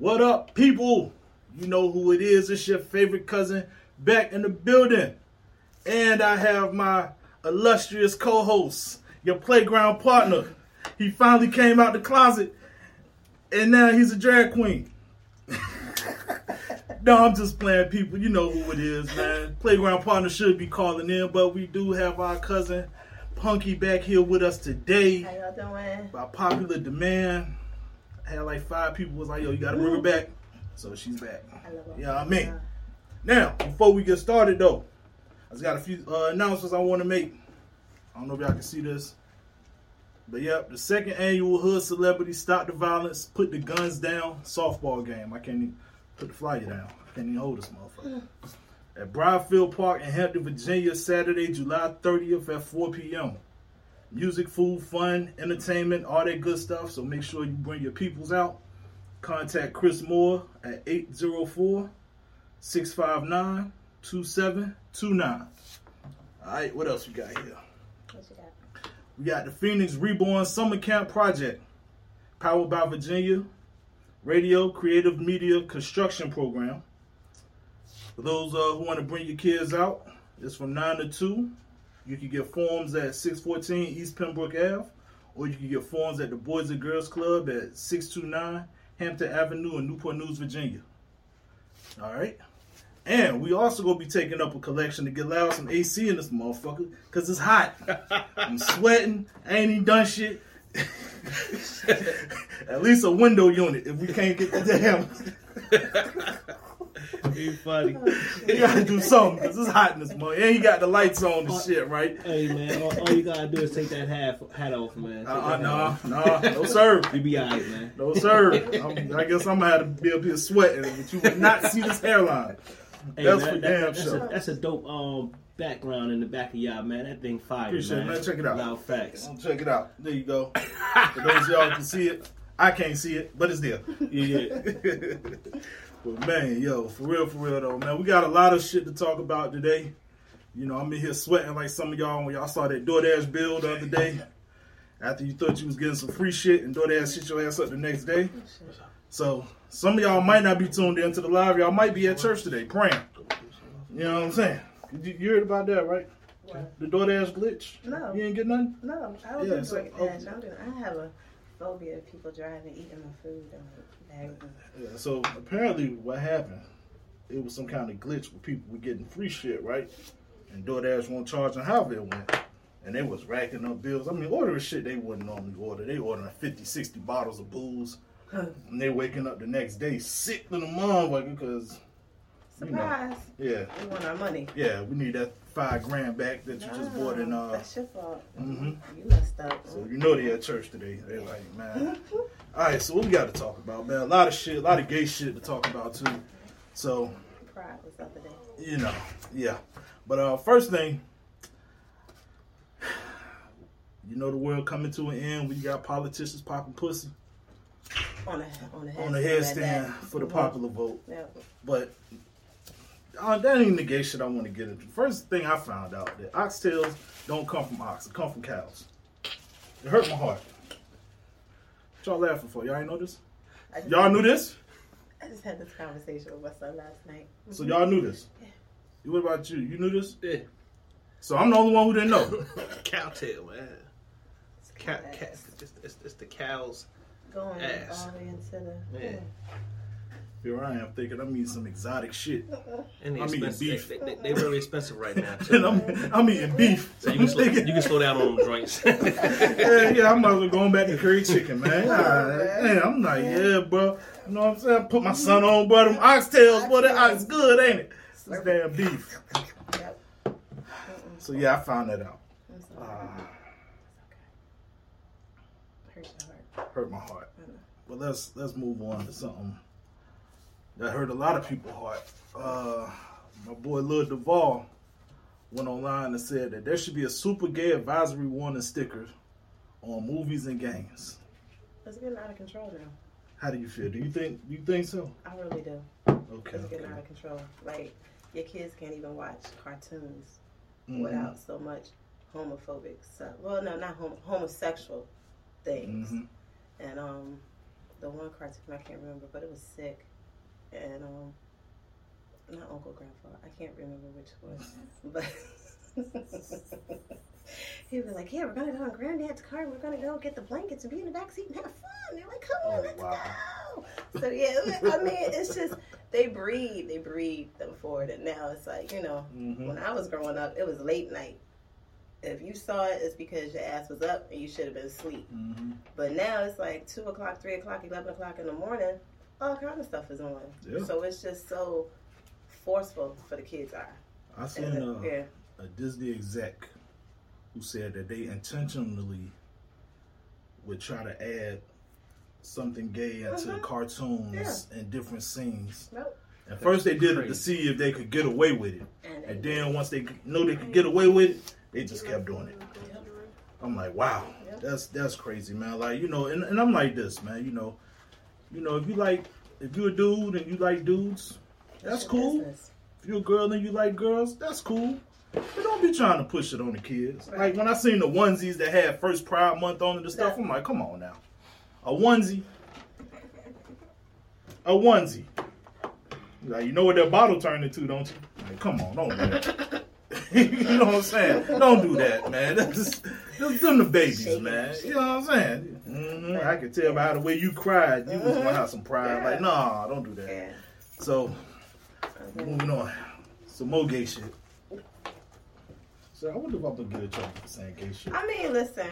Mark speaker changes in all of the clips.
Speaker 1: What up, people? You know who it is. It's your favorite cousin back in the building. And I have my illustrious co host, your playground partner. He finally came out the closet, and now he's a drag queen. no, I'm just playing, people. You know who it is, man. Playground partner should be calling in, but we do have our cousin Punky back here with us today
Speaker 2: How y'all doing?
Speaker 1: by popular demand. I had like five people was like, yo, you gotta bring her back. So she's back.
Speaker 2: I love
Speaker 1: Yeah, I mean. Now, before we get started though, I just got a few uh, announcements I want to make. I don't know if y'all can see this. But yep, the second annual Hood Celebrity Stop the Violence, Put the Guns Down softball game. I can't even put the flyer down. I can't even hold this motherfucker. At Briarfield Park in Hampton, Virginia, Saturday, July 30th at 4 p.m. Music, food, fun, entertainment, all that good stuff. So make sure you bring your peoples out. Contact Chris Moore at 804 659 2729. All right, what else we got here?
Speaker 2: Got?
Speaker 1: We got the Phoenix Reborn Summer Camp Project, powered by Virginia Radio Creative Media Construction Program. For those uh, who want to bring your kids out, it's from 9 to 2. You can get forms at 614 East Pembroke Ave, or you can get forms at the Boys and Girls Club at 629 Hampton Avenue in Newport News, Virginia. All right. And we also gonna be taking up a collection to get loud some AC in this motherfucker, cause it's hot. I'm sweating. I ain't even done shit. At least a window unit if we can't get the damn.
Speaker 3: You funny.
Speaker 1: You gotta do something because it's hot in this mother. And he got the lights on and shit, right?
Speaker 3: Hey man, all, all you gotta do is take that hat hat off, man. Take
Speaker 1: Uh, uh
Speaker 3: that
Speaker 1: nah, nah, no sir,
Speaker 3: You be alright, man.
Speaker 1: no sir. I'm, I guess I'm gonna have to be up here sweating, but you would not see this hairline.
Speaker 3: Hey,
Speaker 1: That's
Speaker 3: man,
Speaker 1: for
Speaker 3: that-
Speaker 1: damn
Speaker 3: that's
Speaker 1: sure.
Speaker 3: A, that's a dope um background in the back of y'all, man. That thing fire,
Speaker 1: Appreciate it,
Speaker 3: man.
Speaker 1: man. Check it out.
Speaker 3: Loud facts.
Speaker 1: Check it out. There you go. For those of y'all can see it, I can't see it, but it's there.
Speaker 3: Yeah, yeah.
Speaker 1: but man, yo, for real, for real though, man, we got a lot of shit to talk about today. You know, I'm in here sweating like some of y'all when y'all saw that DoorDash bill the other day. After you thought you was getting some free shit and DoorDash shit your ass up the next day. So some of y'all might not be tuned in to the live. Y'all might be at church today praying. You know what I'm saying? You, you heard about that, right?
Speaker 2: What?
Speaker 1: The DoorDash glitch.
Speaker 2: No.
Speaker 1: You ain't get nothing.
Speaker 2: No, I don't
Speaker 1: Yeah, so-
Speaker 2: DoorDash.
Speaker 1: oh.
Speaker 2: I'm doing, I have a phobia of people driving, eating my food.
Speaker 1: Yeah, so apparently what happened, it was some kind of glitch where people were getting free shit, right? And DoorDash won't charge them however it went. And they was racking up bills. I mean, ordering shit they wouldn't normally order. They ordering 50, 60 bottles of booze. And they waking up the next day sick to the motherfucker because, You know.
Speaker 2: surprise,
Speaker 1: yeah,
Speaker 2: we want our money.
Speaker 1: yeah, we need that five grand back that you just bought in. Uh,
Speaker 2: That's your fault.
Speaker 1: Mm-hmm.
Speaker 2: You messed up.
Speaker 1: So you know they at church today. They're like, man. All right, so what we got to talk about, man? A lot of shit, a lot of gay shit to talk about too. So
Speaker 2: Pride was the other day.
Speaker 1: you know, yeah. But uh, first thing, you know, the world coming to an end when you got politicians popping pussy
Speaker 2: On a on a
Speaker 1: on the headstand for the popular vote.
Speaker 2: Yeah.
Speaker 1: But uh, that ain't the gay shit I want to get into. First thing I found out that oxtails don't come from ox; it come from cows. It hurt my heart. What y'all laughing for? Y'all ain't know this? Y'all knew this?
Speaker 2: I just had this conversation with my son last night.
Speaker 1: So y'all knew this? You what about you? You knew this?
Speaker 3: yeah.
Speaker 1: So I'm the only one who didn't know.
Speaker 3: Cowtail, man. Cow,
Speaker 2: Yes.
Speaker 3: cow, it's, it's, it's the cows.
Speaker 2: Going
Speaker 3: Ass.
Speaker 2: all the way into the.
Speaker 3: Yeah.
Speaker 1: Here I am thinking I'm eating some exotic shit.
Speaker 3: And
Speaker 1: I'm eating beef.
Speaker 3: They, they, they very expensive right now.
Speaker 1: and I'm, I'm eating beef.
Speaker 3: So you can, slow, you can slow down on them joints.
Speaker 1: yeah, yeah, I'm about to going back to curry chicken, man. Alright, man, I'm like, yeah, bro. You know what I'm saying? Put my son on, bro. Them oxtails, boy, that ox good, ain't it? This damn beef.
Speaker 2: Yep.
Speaker 1: So yeah, I found that out.
Speaker 2: I'm sorry.
Speaker 1: Ah.
Speaker 2: Hurt your heart.
Speaker 1: hurt my heart. But let's let's move on to something that hurt a lot of people's heart. Uh, my boy Lil Duval went online and said that there should be a super gay advisory warning sticker on movies and games.
Speaker 2: It's getting out of control now.
Speaker 1: How do you feel? Do you think do you think so?
Speaker 2: I really do.
Speaker 1: Okay.
Speaker 2: It's getting
Speaker 1: okay.
Speaker 2: out of control. Like your kids can't even watch cartoons
Speaker 1: Mhm.
Speaker 2: without so much homophobic stuff. Well, no, not homo- homosexual things.
Speaker 1: Mhm.
Speaker 2: And um, the one cartoon I can't remember, but it was sick, and um, not Uncle Grandpa. I can't remember which one, but. He was like, "Yeah, we're gonna go in Granddad's car. We're gonna go get the blankets and be in the back seat and have fun." They're like, "Come on,
Speaker 1: Oh,
Speaker 2: let's
Speaker 1: wow.
Speaker 2: go." So yeah, I mean, it's just they breed, they breed them forward, and now it's like you know,
Speaker 1: Mhm.
Speaker 2: when I was growing up, it was late night. If you saw it, it's because your ass was up and you should have been asleep.
Speaker 1: Mhm.
Speaker 2: But now it's like two o'clock, three o'clock, eleven o'clock in the morning. All kind of stuff is on.
Speaker 1: Yeah.
Speaker 2: So it's just so forceful for the kids' eye.
Speaker 1: I seen
Speaker 2: And,
Speaker 1: uh,
Speaker 2: yeah.
Speaker 1: a Disney exec who said that they intentionally would try to add something gay into
Speaker 2: Mhm.
Speaker 1: cartoons and different scenes.
Speaker 2: Nope.
Speaker 1: At first, they did it to see if they could get away with it,
Speaker 2: And,
Speaker 1: and then once they know they could get away with it, they just kept doing it. I'm like, wow,
Speaker 2: Yeah.
Speaker 1: that's that's crazy, man. Like you know, and, and I'm like this, man. You know, you know, if you like, if you're a dude and you like dudes, that's cool.
Speaker 2: business.
Speaker 1: If you're a girl and you like girls, that's cool. But don't be trying to push it on the kids.
Speaker 2: Right.
Speaker 1: Like when I seen the onesies that had first Pride Month on it and stuff,
Speaker 2: Yeah.
Speaker 1: I'm like, come on now. A onesie. A onesie. Like you know what that bottle turned into, don't you? Like, come on, don't do that. you know what I'm saying? Don't do that, man. That's just them the babies,
Speaker 2: Shake it,
Speaker 1: man. You know what I'm saying? hmm I can tell by the way you cried, you was gonna have some pride.
Speaker 2: Yeah.
Speaker 1: Like, nah, don't do that.
Speaker 2: Yeah.
Speaker 1: So
Speaker 2: Okay.
Speaker 1: Moving on. Some more gay shit. So I wonder if I'm gonna get in trouble for saying gay shit.
Speaker 2: I mean, listen.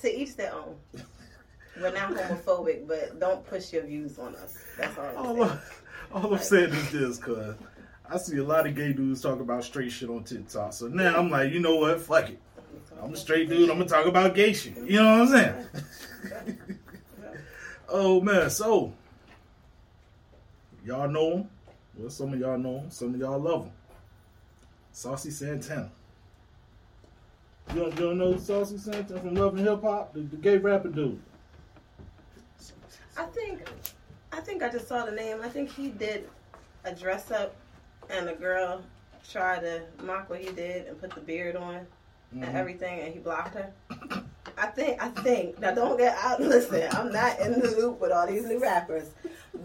Speaker 2: To each their own. We're not homophobic, but don't push your views on us. That's all I'm
Speaker 1: All,
Speaker 2: saying.
Speaker 1: I, all I'm saying is this, cause I see a lot of gay dudes talk about straight shit on TikTok. So now I'm like, you know what? Fuck it. I'm a straight dude. I'm gonna talk about gay shit. You know what I'm saying? oh man, so y'all know him. Well, some of y'all know him. Some of y'all love him. Saucy Santana. You don't, you don't know Saucy Santana from Love and Hip Hop, the, the gay rapper dude.
Speaker 2: I think, I think I just saw the name. I think he did a dress up, and a girl tried to mock what he did and put the beard on
Speaker 1: Mhm.
Speaker 2: and everything, and he blocked her. I think, I think. Now, don't get out. Listen, I'm not in the loop with all these new rappers,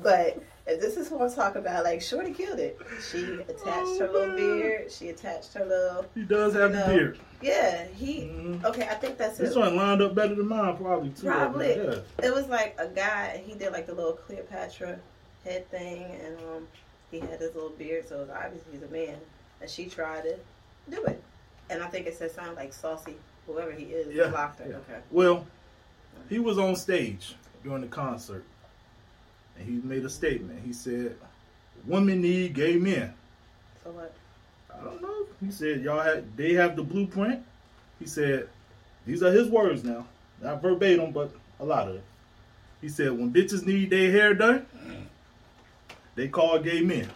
Speaker 2: but if this is what I'm talking about, like Shorty killed it. She attached her little beard. She attached her little.
Speaker 1: He does have the beard.
Speaker 2: Yeah, he.
Speaker 1: Mhm.
Speaker 2: Okay, I think that's it.
Speaker 1: This
Speaker 2: it.
Speaker 1: one lined up better than mine, probably too.
Speaker 2: Probably.
Speaker 1: Yeah.
Speaker 2: It was like a guy. He did like the little Cleopatra head thing, and um, he had his little beard, so it was obviously he's a man. And she tried to do it, and I think it said something like saucy, whoever he is,
Speaker 1: Yeah,
Speaker 2: blocked
Speaker 1: yeah.
Speaker 2: Okay.
Speaker 1: Well, he was on stage during the concert, and he made a statement. He said, "Women need gay men."
Speaker 2: So what?
Speaker 1: I don't know. He said, "Y'all have they have the blueprint." He said, "These are his words now, not verbatim, but a lot of it." He said, "When bitches need their hair done, they call gay men.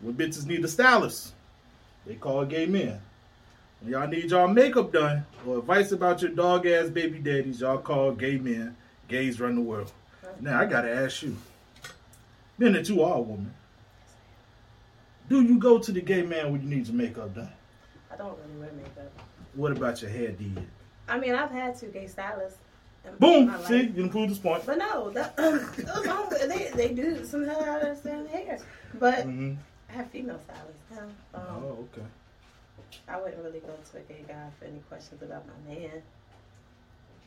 Speaker 1: When bitches need a stylist, they call gay men. Y'all need y'all makeup done or advice about your dog ass baby daddies, y'all call gay men. Gays run the world." Now I gotta ask you, being that you are a woman, do you go to the gay man when you need your makeup done?
Speaker 2: I don't really wear makeup.
Speaker 1: What about your hair did?
Speaker 2: I mean, I've had two gay stylists.
Speaker 1: Boom! See, you can prove this point.
Speaker 2: But no, that, home- they they do some hell out of their hair. But
Speaker 1: hmm
Speaker 2: I have female stylists now. Um,
Speaker 1: Oh, okay.
Speaker 2: I wouldn't really go to a gay guy for any questions about my man.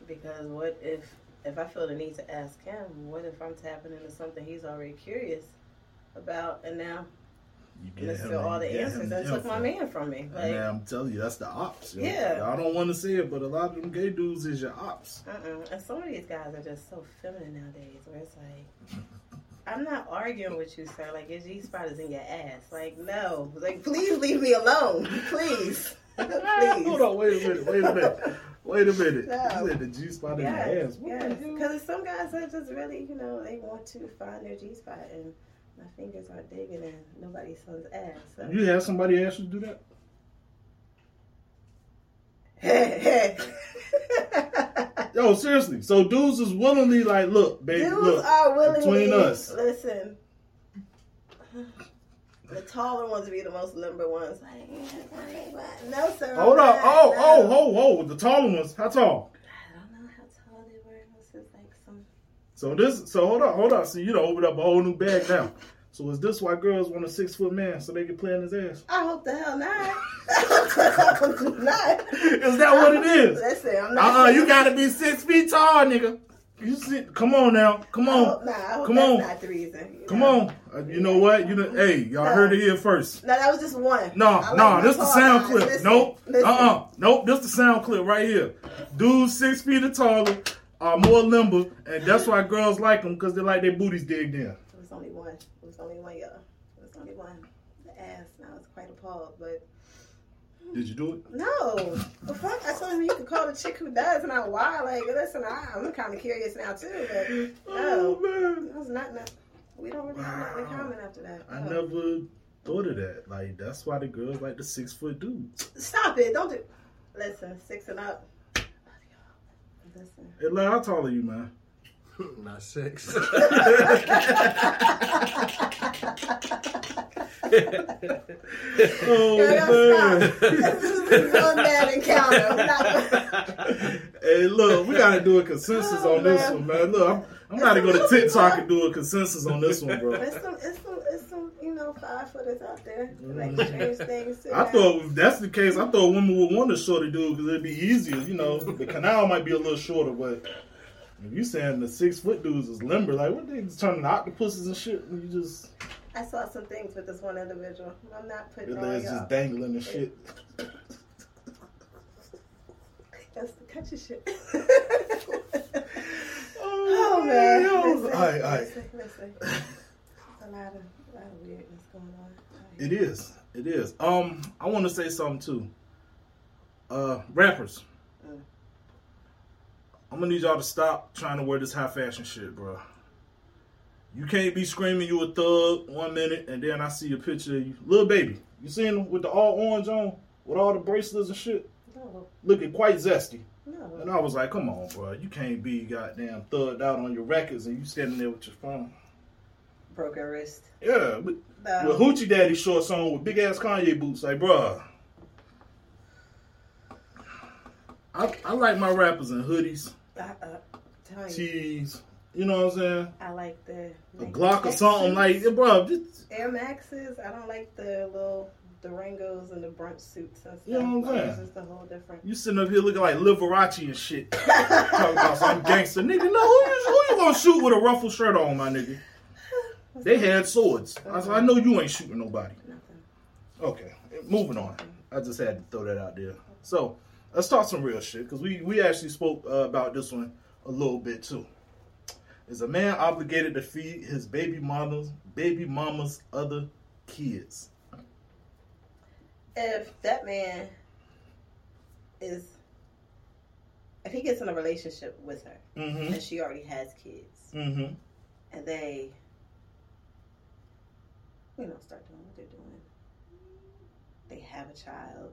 Speaker 2: Because what if if I feel the need to ask him, what if I'm tapping into something he's already curious about and now
Speaker 1: You get
Speaker 2: listen
Speaker 1: him
Speaker 2: to
Speaker 1: and
Speaker 2: all the answers and took my man from me. Like
Speaker 1: now I'm telling you, that's the ops. yo.
Speaker 2: Yeah.
Speaker 1: I don't want to say it, but a lot of them gay dudes is your ops.
Speaker 2: uh-uh. and some of these guys are just so feminine nowadays where it's like I'm not arguing with you, sir. Like your G spot is in your ass. Like no, like please leave me alone, please, please.
Speaker 1: Hold on, wait a minute, wait a minute, wait a minute.
Speaker 2: No.
Speaker 1: You said the G spot in your ass. What
Speaker 2: yes. Because some guys are just really, you know, they want to find their G spot, and my fingers are digging in nobody's son's ass. So.
Speaker 1: You have somebody ask you to do that? Yo, seriously. So dudes is willingly like, look, baby,
Speaker 2: Dudes
Speaker 1: look,
Speaker 2: are willing
Speaker 1: between us.
Speaker 2: listen. The taller ones be the most limber ones. Like, no, sir.
Speaker 1: Hold
Speaker 2: I'm
Speaker 1: on.
Speaker 2: not.
Speaker 1: Oh,
Speaker 2: No.
Speaker 1: oh, oh, oh. The taller ones. How tall?
Speaker 2: I don't know how tall they were. Was just like some
Speaker 1: So this, so hold on, hold on. See, you don't open up a whole new bag now. So is this why girls want a six foot man so they can play in his ass?
Speaker 2: I hope the hell not. Not.
Speaker 1: Is that what it is?
Speaker 2: Listen, I'm not.
Speaker 1: uh
Speaker 2: saying-
Speaker 1: you gotta be six feet tall, nigga. You see, come on now, come on,
Speaker 2: hope hope
Speaker 1: come on,
Speaker 2: not the reason. you
Speaker 1: come
Speaker 2: know?
Speaker 1: on. Uh, you know what? You know, hey, y'all heard it here first.
Speaker 2: No, that was just one.
Speaker 1: No,
Speaker 2: I
Speaker 1: no,
Speaker 2: my
Speaker 1: this the sound clip.
Speaker 2: Listen,
Speaker 1: nope. Uh
Speaker 2: listen.
Speaker 1: uh Nope, this the sound clip right here. Dudes six feet or taller are more limber, and that's why girls like them because they like their booties digged in.
Speaker 2: Was only one. It was only one, y'all. It was only one. The ass. Now I was quite appalled, but
Speaker 1: Did you do it?
Speaker 2: no. The fuck? I told him you could call the chick who does, and I why? Like, listen, I, I'm kind of curious now too, but
Speaker 1: Oh
Speaker 2: no,
Speaker 1: man,
Speaker 2: that was not. not we don't really have nothing in common after that.
Speaker 1: I
Speaker 2: No.
Speaker 1: never thought of that. Like that's why the girls like the six foot dudes.
Speaker 2: Stop it! Don't do. Listen, six and up. Listen.
Speaker 1: Hey, like, how tall are you, man?
Speaker 4: Not six.
Speaker 1: Oh
Speaker 2: Girl,
Speaker 1: man.
Speaker 2: stop. this is a one man encounter.
Speaker 1: Hey, look, we gotta do a consensus
Speaker 2: Oh,
Speaker 1: on this
Speaker 2: oh,
Speaker 1: one, man. Look, I'm, I'm about to go to TikTok and do a consensus on this one, bro.
Speaker 2: It's some, it's some, it's some, you know, five footers out there that like mm. strange things too.
Speaker 1: I thought if that's the case, I thought women would want a shorter dude because it'd be easier. You know, the canal might be a little shorter, but if you saying the six foot dudes is limber, like what they just turning octopuses and shit, and you just
Speaker 2: I saw some things with this one individual. I'm not putting
Speaker 1: your legs just dangling and shit.
Speaker 2: That's the cut your shit.
Speaker 1: Oh,
Speaker 2: oh man.
Speaker 1: yo.
Speaker 2: Listen,
Speaker 1: All right, all right.
Speaker 2: listen, listen. There's a lot of, a lot of weirdness going on.
Speaker 1: It is. It is. Um, I want to say something too. Uh, rappers. I'm gonna need y'all to stop trying to wear this high fashion shit, bro. You can't be screaming you a thug one minute and then I see a picture of you, little baby. You seen him with the all orange on, with all the bracelets and shit,
Speaker 2: No,
Speaker 1: looking quite zesty.
Speaker 2: no.
Speaker 1: And I was like, come on, bro, you can't be goddamn thugged out on your records and you standing there with your phone.
Speaker 2: Broke Broken wrist.
Speaker 1: Yeah, with,
Speaker 2: No.
Speaker 1: with Hoochie Daddy shorts on with big ass Kanye boots. Like, bruh. I, I like my rappers in hoodies,
Speaker 2: I, uh, telling you,
Speaker 1: know what I'm saying?
Speaker 2: I like the
Speaker 1: A Glock or something like,
Speaker 2: suits.
Speaker 1: bruh, just,
Speaker 2: Air Maxes. I don't like the little Durangos and the brunch suits and stuff.
Speaker 1: You know what I'm
Speaker 2: It's
Speaker 1: saying?
Speaker 2: just a whole different.
Speaker 1: you sitting up here looking like Liberace and shit. Talking about some gangster. Nigga, no, who you, who you gonna shoot with a ruffled shirt on, my nigga? They had swords. I, said, I know you ain't shooting nobody.
Speaker 2: Nothing.
Speaker 1: Okay, moving on. I just had to throw that out there. So let's talk some real shit because we we actually spoke uh, about this one a little bit too. Is a man obligated to feed his baby mama's baby mama's other kids?
Speaker 2: If that man is, if he gets in a relationship with her
Speaker 1: Mm-hmm.
Speaker 2: and she already has kids
Speaker 1: Mm-hmm.
Speaker 2: and they, you know, start doing what they're doing, they have a child,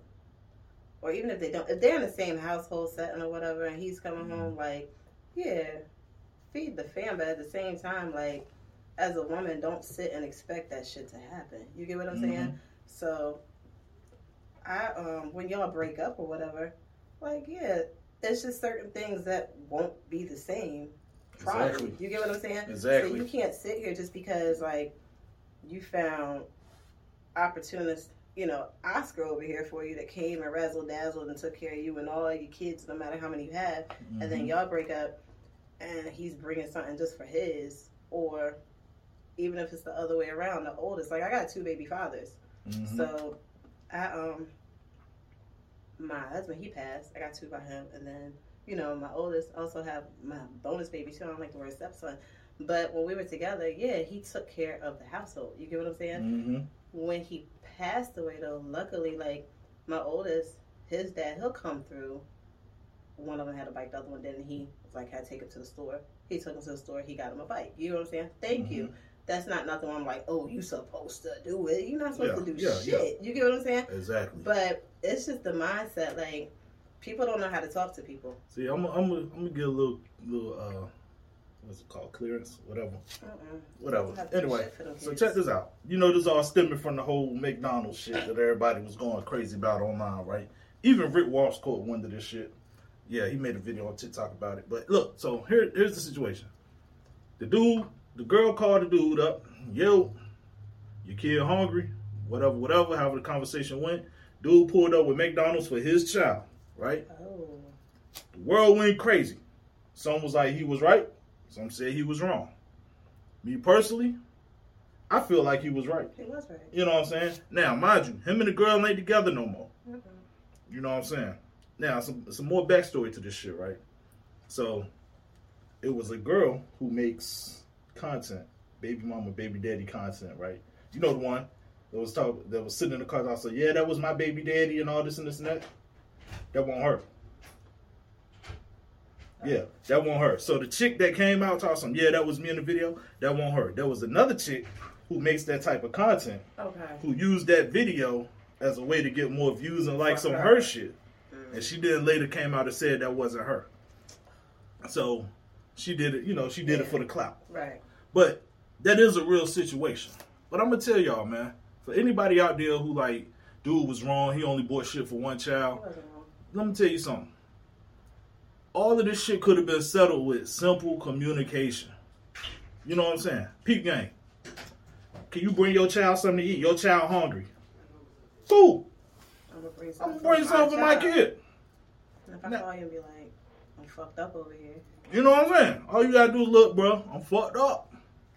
Speaker 2: or even if they don't, if they're in the same household setting or whatever, and he's coming home like, yeah, feed the fam, but at the same time, like, as a woman, don't sit and expect that shit to happen. You get what I'm saying? So, I um, when y'all break up or whatever, like, yeah, it's just certain things that won't be the same. Probably.
Speaker 1: Exactly.
Speaker 2: You get what I'm saying?
Speaker 1: Exactly.
Speaker 2: So you can't sit here just because like you found opportunist, you know, Oscar over here for you that came and razzle dazzled and took care of you and all your kids, no matter how many you have, and
Speaker 1: Mm-hmm.
Speaker 2: then y'all break up, and he's bringing something just for his, or even if it's the other way around, the oldest. Like I got two baby fathers,
Speaker 1: Mhm.
Speaker 2: so I um my husband he passed. I got two by him, and then you know my oldest also have my bonus baby too. I don't like the word stepson, but when we were together, yeah, he took care of the household. You get what I'm saying?
Speaker 1: Mm-hmm.
Speaker 2: When he passed away, though, luckily, like my oldest, his dad, he'll come through. One of them had a bike, the other one didn't. He was like, "I take him to the store." He took him to the store. He got him a bike. You know what I'm saying? Thank you. That's not nothing. I'm like, "Oh, you supposed to do it. You're not supposed
Speaker 1: Yeah,
Speaker 2: to do
Speaker 1: yeah,
Speaker 2: shit." You get what I'm saying?
Speaker 1: Exactly.
Speaker 2: But it's just the mindset. Like people don't know how to talk to people.
Speaker 1: See, I'm I'm I'm gonna get a little little uh, what's it called? Clearance, whatever.
Speaker 2: Mm-mm.
Speaker 1: whatever.
Speaker 2: Have to do
Speaker 1: Anyway,
Speaker 2: shit for them
Speaker 1: so check this out. You know, this all stemming from the whole McDonald's shit that everybody was going crazy about online, right? Even Rick Ross caught wind of this shit. Yeah, he made a video on TikTok about it. But look, so here, here's the situation. The dude, the girl called the dude up. Yo, your kid hungry? Whatever, whatever. However the conversation went. Dude pulled up with McDonald's for his child. Right.
Speaker 2: Oh.
Speaker 1: The world went crazy. Some was like he was right. Some said he was wrong. Me personally, I feel like he was right.
Speaker 2: He was right.
Speaker 1: You know what I'm saying? Now, mind you, him and the girl ain't together no more.
Speaker 2: Mhm.
Speaker 1: You know what I'm saying? Now, some some more backstory to this shit, right? So, it was a girl who makes content, baby mama, baby daddy content, right? You know the one that was talk that was sitting in the car. I said, "Yeah, that was my baby daddy," and all this and this and that. That won't hurt. Yeah, that won't hurt. So the chick that came out talking, some, yeah, that was me in the video. That won't hurt. There was another chick who makes that type of content
Speaker 2: Okay.
Speaker 1: who used that video as a way to get more views and likes on her
Speaker 2: her.
Speaker 1: shit. And she then later came out and said that wasn't her. So she did it, you know, she did it for the clout.
Speaker 2: Right.
Speaker 1: But that is a real situation. But I'm gonna tell y'all, man, for anybody out there who like, dude was wrong, he only bought shit for one child. Let me tell you something. All of this shit could have been settled with simple communication. You know what I'm saying? Peep game. Can you bring your child something to eat? Your child hungry. Cool.
Speaker 2: I'm gonna bring something.
Speaker 1: gonna bring something for my
Speaker 2: child.
Speaker 1: kid.
Speaker 2: And if I
Speaker 1: Now-
Speaker 2: call you and be like, I'm fucked up over here.
Speaker 1: You know what I'm saying? All you gotta do is look, bro. I'm fucked up.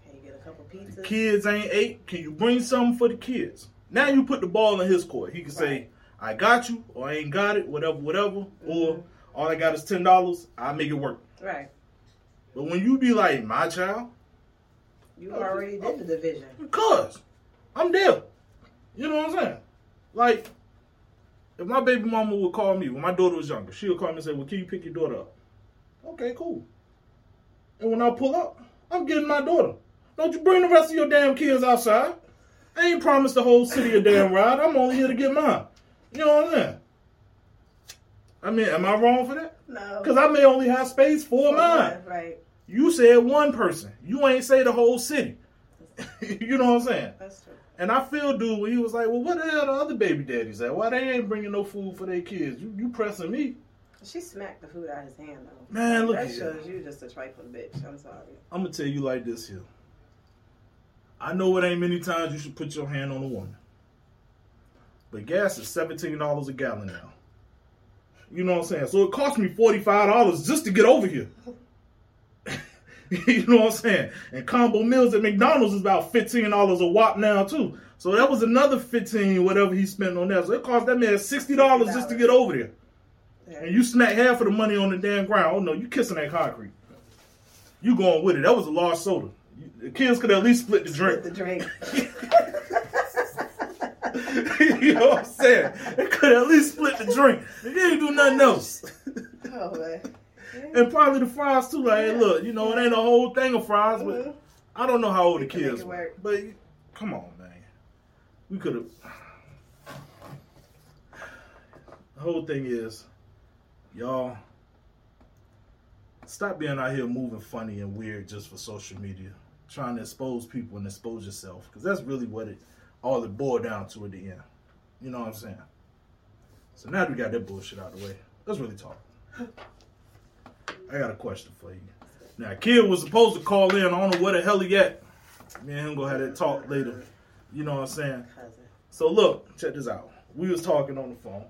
Speaker 2: Can you get a couple pizzas?
Speaker 1: Kids ain't ate. Can you bring something for the kids? Now you put the ball in his court. He can say, I got you, or I ain't got it, whatever, whatever. Or
Speaker 2: Mhm.
Speaker 1: All I got is ten dollars, I'll make it work.
Speaker 2: Right.
Speaker 1: But when you be like, my child,
Speaker 2: You already did the division.
Speaker 1: Cuz I'm there. You know what I'm saying? Like, if my baby mama would call me when my daughter was younger, she would call me and say, Well, can you pick your daughter up? Okay, cool. And when I pull up, I'm getting my daughter. Don't you bring the rest of your damn kids outside. I ain't promised the whole city a damn ride. I'm only here to get mine. You know what I'm saying? I mean, am I wrong for that?
Speaker 2: No.
Speaker 1: Because I may only have space for mine.
Speaker 2: Right.
Speaker 1: You said one person. You ain't say the whole city. you know what I'm saying?
Speaker 2: That's true.
Speaker 1: And I feel dude when he was like, well, what the hell the other baby daddies at? Why they ain't bringing no food for their kids? You, you pressing me.
Speaker 2: She smacked the food out of his hand though.
Speaker 1: Man, look at
Speaker 2: that
Speaker 1: at
Speaker 2: shows
Speaker 1: you.
Speaker 2: you just a trifling bitch. I'm sorry.
Speaker 1: I'm going to tell you like this here. I know it ain't many times you should put your hand on a woman. But gas is $17 a gallon now. You know what I'm saying? So it cost me $45 just to get over here. you know what I'm saying? And combo meals at McDonald's is about $15 a whop now too. So that was another 15 whatever he spent on that. So it cost that man $60 just to get over there.
Speaker 2: Yeah.
Speaker 1: And you smack half of the money on the damn ground. Oh no, you kissing that concrete. You going with it. That was a large soda. The kids could at least split the drink.
Speaker 2: the drink.
Speaker 1: you know what I'm saying? They could at least split the drink. They didn't do nothing else.
Speaker 2: oh man.
Speaker 1: and probably the fries too. Like, hey, look, you know, it ain't a whole thing of fries, but
Speaker 2: Mhm.
Speaker 1: I don't know how old the
Speaker 2: You can make
Speaker 1: kids were. But come on, man. We could have. The whole thing is, y'all, stop being out here moving funny and weird just for social media, trying to expose people and expose yourself, because that's really what it all it boiled down to at the end. You know what I'm saying? So now that we got that bullshit out of the way, let's really talk. I got a question for you. Now, kid was supposed to call in. I don't know where the hell he at. Me and him gonna have that talk later. You know what I'm saying? So look, check this out. We was talking on the phone,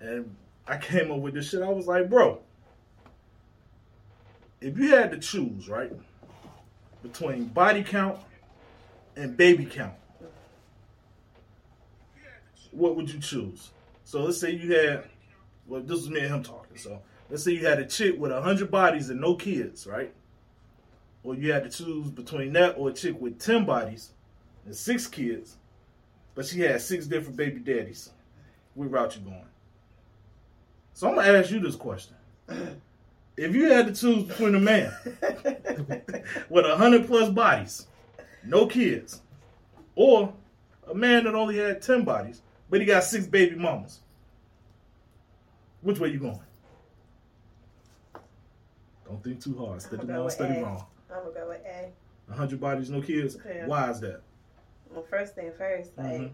Speaker 1: and I came up with this shit. I was like, bro, if you had to choose, right, between body count and baby count, what would you choose? So let's say you had, well, this was me and him talking. So let's say you had a chick with a hundred bodies and no kids, right? Or you had to choose between that or a chick with ten bodies and six kids, but she had six different baby daddies. What route you going? So I'm gonna ask you this question: If you had to choose between a man with a hundred plus bodies, no kids, or a man that only had ten bodies, but he got six baby mamas, which way you going? Don't think too hard.
Speaker 2: Study
Speaker 1: wrong,
Speaker 2: with
Speaker 1: wrong.
Speaker 2: I'm gonna go with A.
Speaker 1: A hundred bodies, no kids.
Speaker 2: Yeah.
Speaker 1: Why is that?
Speaker 2: Well, first thing first, like
Speaker 1: Mhm.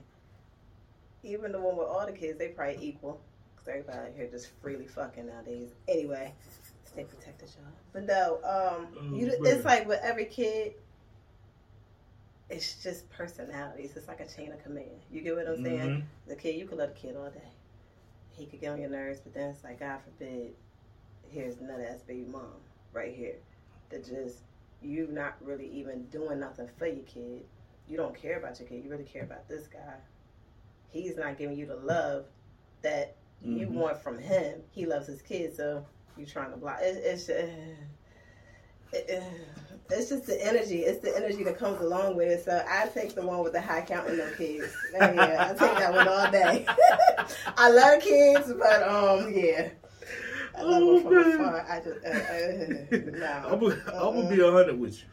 Speaker 2: even the one with all the kids, they probably equal. Cause everybody out here just freely fucking nowadays. Anyway, Stay protected, y'all. But no, um,
Speaker 1: Oh,
Speaker 2: you, it's like with every kid, it's just personalities. It's like a chain of command. You get what I'm saying?
Speaker 1: Mhm.
Speaker 2: The kid, you could love the kid all day. He could get on your nerves, but then it's like, God forbid, here's nut ass baby mom right here that just you not really even doing nothing for your kid. You don't care about your kid. You really care about this guy. He's not giving you the love that you
Speaker 1: Mhm.
Speaker 2: want from him. He loves his kids, so you trying to block. It, it's it, uh, it's just the energy. It's the energy that comes along with it. So I take the one with the high count in them kids. Oh, yeah, I take that one all day. I love kids, but um, yeah. I love
Speaker 1: Oh,
Speaker 2: them from
Speaker 1: man.
Speaker 2: afar. I just, uh, uh, no.
Speaker 1: I'm gonna
Speaker 2: Uh-uh.
Speaker 1: be a hundred with you.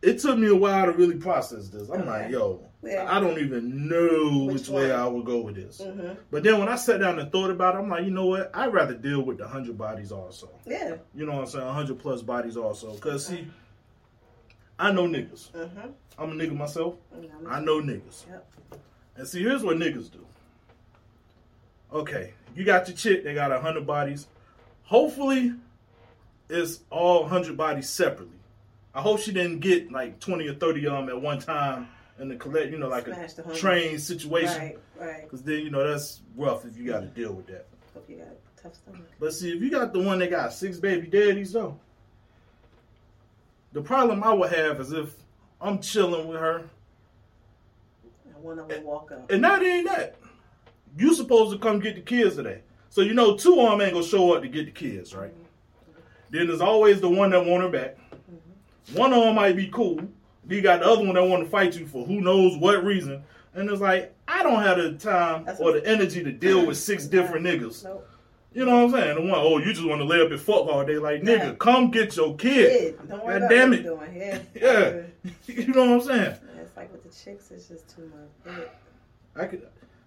Speaker 1: It took me a while to really process this. I'm
Speaker 2: Okay.
Speaker 1: like, yo,
Speaker 2: Yeah.
Speaker 1: I don't even know
Speaker 2: Which
Speaker 1: which, way? I would go with this.
Speaker 2: Mhm.
Speaker 1: But then when I sat down and thought about it, I'm like, you know what? I'd rather deal with the hundred bodies also.
Speaker 2: Yeah.
Speaker 1: You know what I'm saying? hundred plus bodies also. Cause see, I know niggas.
Speaker 2: Mm-hmm.
Speaker 1: I'm a nigga myself.
Speaker 2: Mm-hmm.
Speaker 1: I know niggas.
Speaker 2: Yep.
Speaker 1: And see, here's what niggas do. Okay, you got your chick, they got a hundred bodies. Hopefully, it's all hundred bodies separately. I hope she didn't get like twenty or thirty of them at one time in the collect, you know, like
Speaker 2: Smash
Speaker 1: a train situation.
Speaker 2: Right. Right.
Speaker 1: Because then you know that's rough if you got to deal with that.
Speaker 2: Hope you got a tough stomach.
Speaker 1: But see, if you got the one that got six baby daddies though, the problem I would have is if I'm chilling with her
Speaker 2: And one of them walk up.
Speaker 1: And not even that. You supposed to come get the kids today. So you know two of them ain't gonna show up to get the kids, right? Mm-hmm. Then there's always the one that want her back. One of them might be cool. You got the other one that want to fight you for who knows what reason. And it's like, I don't have the time
Speaker 2: That's
Speaker 1: or the energy to deal with six different niggas.
Speaker 2: Nope.
Speaker 1: You know what I'm saying? The one, oh, you just want to lay up and fuck all day. Like, nigga,
Speaker 2: Yeah.
Speaker 1: come get your kid.
Speaker 2: Kid, don't worry
Speaker 1: God damn it.
Speaker 2: Yeah.
Speaker 1: Yeah. you know what I'm saying?
Speaker 2: Yeah, It's like with the chicks, it's just too much.
Speaker 1: I could,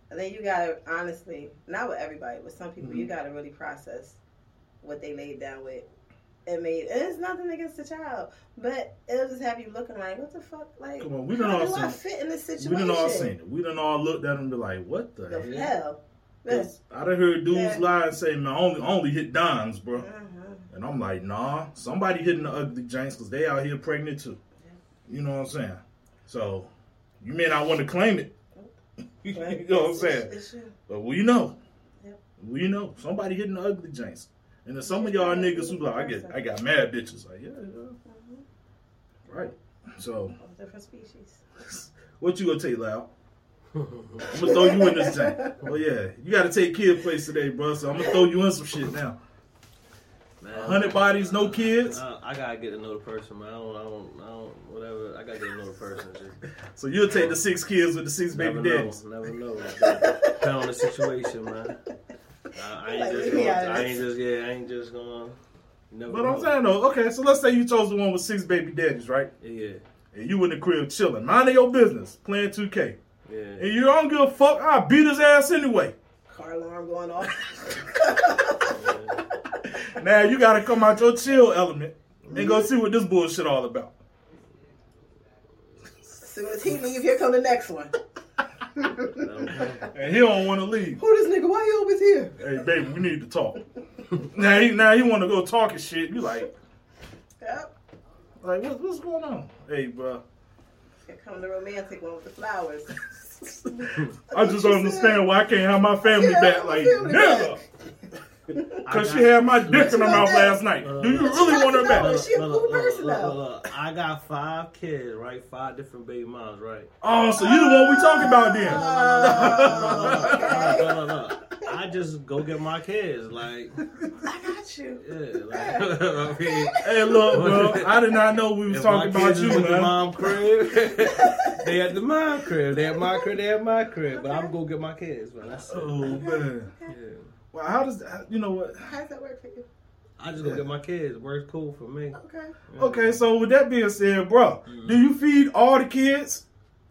Speaker 2: And then you gotta honestly, not with everybody, with some people, you
Speaker 1: Mhm.
Speaker 2: gotta really process what they laid down with. It made it's nothing against the child, but it'll just have you looking like, what the fuck? Like,
Speaker 1: Come on, we done
Speaker 2: how
Speaker 1: all
Speaker 2: do I
Speaker 1: seen-
Speaker 2: fit in this situation.
Speaker 1: we done all seen it. We done all looked at them and be like, what the,
Speaker 2: The
Speaker 1: hell?
Speaker 2: hell. Yeah.
Speaker 1: I done heard dudes
Speaker 2: Yeah.
Speaker 1: lie and say, man, I only, only hit dimes, bro.
Speaker 2: Mhm.
Speaker 1: And I'm like, nah, somebody hitting the ugly giants because they out here pregnant too. You know what I'm saying? So you may not want to claim it. you know what I'm saying?
Speaker 2: it's- it's.
Speaker 1: But we know.
Speaker 2: Yep.
Speaker 1: We know. Somebody hitting the ugly giants. And then some of y'all niggas who like, I get I got mad bitches. Like, yeah, yeah.
Speaker 2: Mhm.
Speaker 1: Right. So
Speaker 2: different species.
Speaker 1: what you gonna take, Loud? I'm gonna throw you in this tank. Oh yeah, you gotta take kid place today, bro. So I'm gonna throw you in some shit now.
Speaker 3: Man,
Speaker 1: Hundred bodies, no kids.
Speaker 3: I, I gotta get to know the person, man. I don't, I don't, I don't, whatever. I gotta get to know the person. Just
Speaker 1: So you'll take the six kids with the six baby
Speaker 3: never know,
Speaker 1: daddies.
Speaker 3: never know. Depend on the situation, man. I, I ain't
Speaker 2: Like,
Speaker 3: just, gonna, I ain't just, yeah, I ain't just gonna. you Never
Speaker 1: But
Speaker 3: know.
Speaker 1: I'm saying though, okay, so let's say you chose the one with six baby daddies, right?
Speaker 3: Yeah,
Speaker 1: And you in the crib chilling, minding your business, playing 2K.
Speaker 3: yeah.
Speaker 1: And you don't give a fuck, I'll beat his ass anyway.
Speaker 2: Car alarm going off.
Speaker 1: Now you gotta come out your chill element and go see what this bullshit all about.
Speaker 2: as soon as he leave, here come the next one.
Speaker 1: And he don't wanna leave.
Speaker 2: Who this nigga? Why you always here?
Speaker 1: Hey baby, we need to talk. now he now he wanna go talking shit. You like
Speaker 2: Yep.
Speaker 1: like what, what's going on? Hey bro.
Speaker 2: Here come the romantic one with the flowers.
Speaker 1: I just don't understand why I can't have my family
Speaker 2: Yeah,
Speaker 1: back. Like,
Speaker 2: family
Speaker 1: nigga. Cause she had my dick in her mouth last night. Do you really want her back?
Speaker 2: She a cool person, though.
Speaker 3: look. I got five kids, right? Five different baby moms, right?
Speaker 1: Oh, so you the one we talking about then?
Speaker 2: Oh.
Speaker 3: I just go get my kids, like,
Speaker 2: I got you.
Speaker 3: yeah, like, I mean,
Speaker 1: Hey, look, bro. I did not know we was
Speaker 3: if
Speaker 1: talking
Speaker 3: my
Speaker 1: about
Speaker 3: kids is
Speaker 1: you,
Speaker 3: at the mom crib, they at the mom crib. They at my crib. They at my crib. But I'm gonna get my kids, man. That's it.
Speaker 1: Oh man.
Speaker 3: Yeah.
Speaker 1: Well, how does that? You know what?
Speaker 2: How does that work for you?
Speaker 3: I just go get my kids. Works cool for me.
Speaker 2: Okay.
Speaker 3: Yeah.
Speaker 1: Okay, so with that being said, bro, mm-hmm. do you feed all the kids?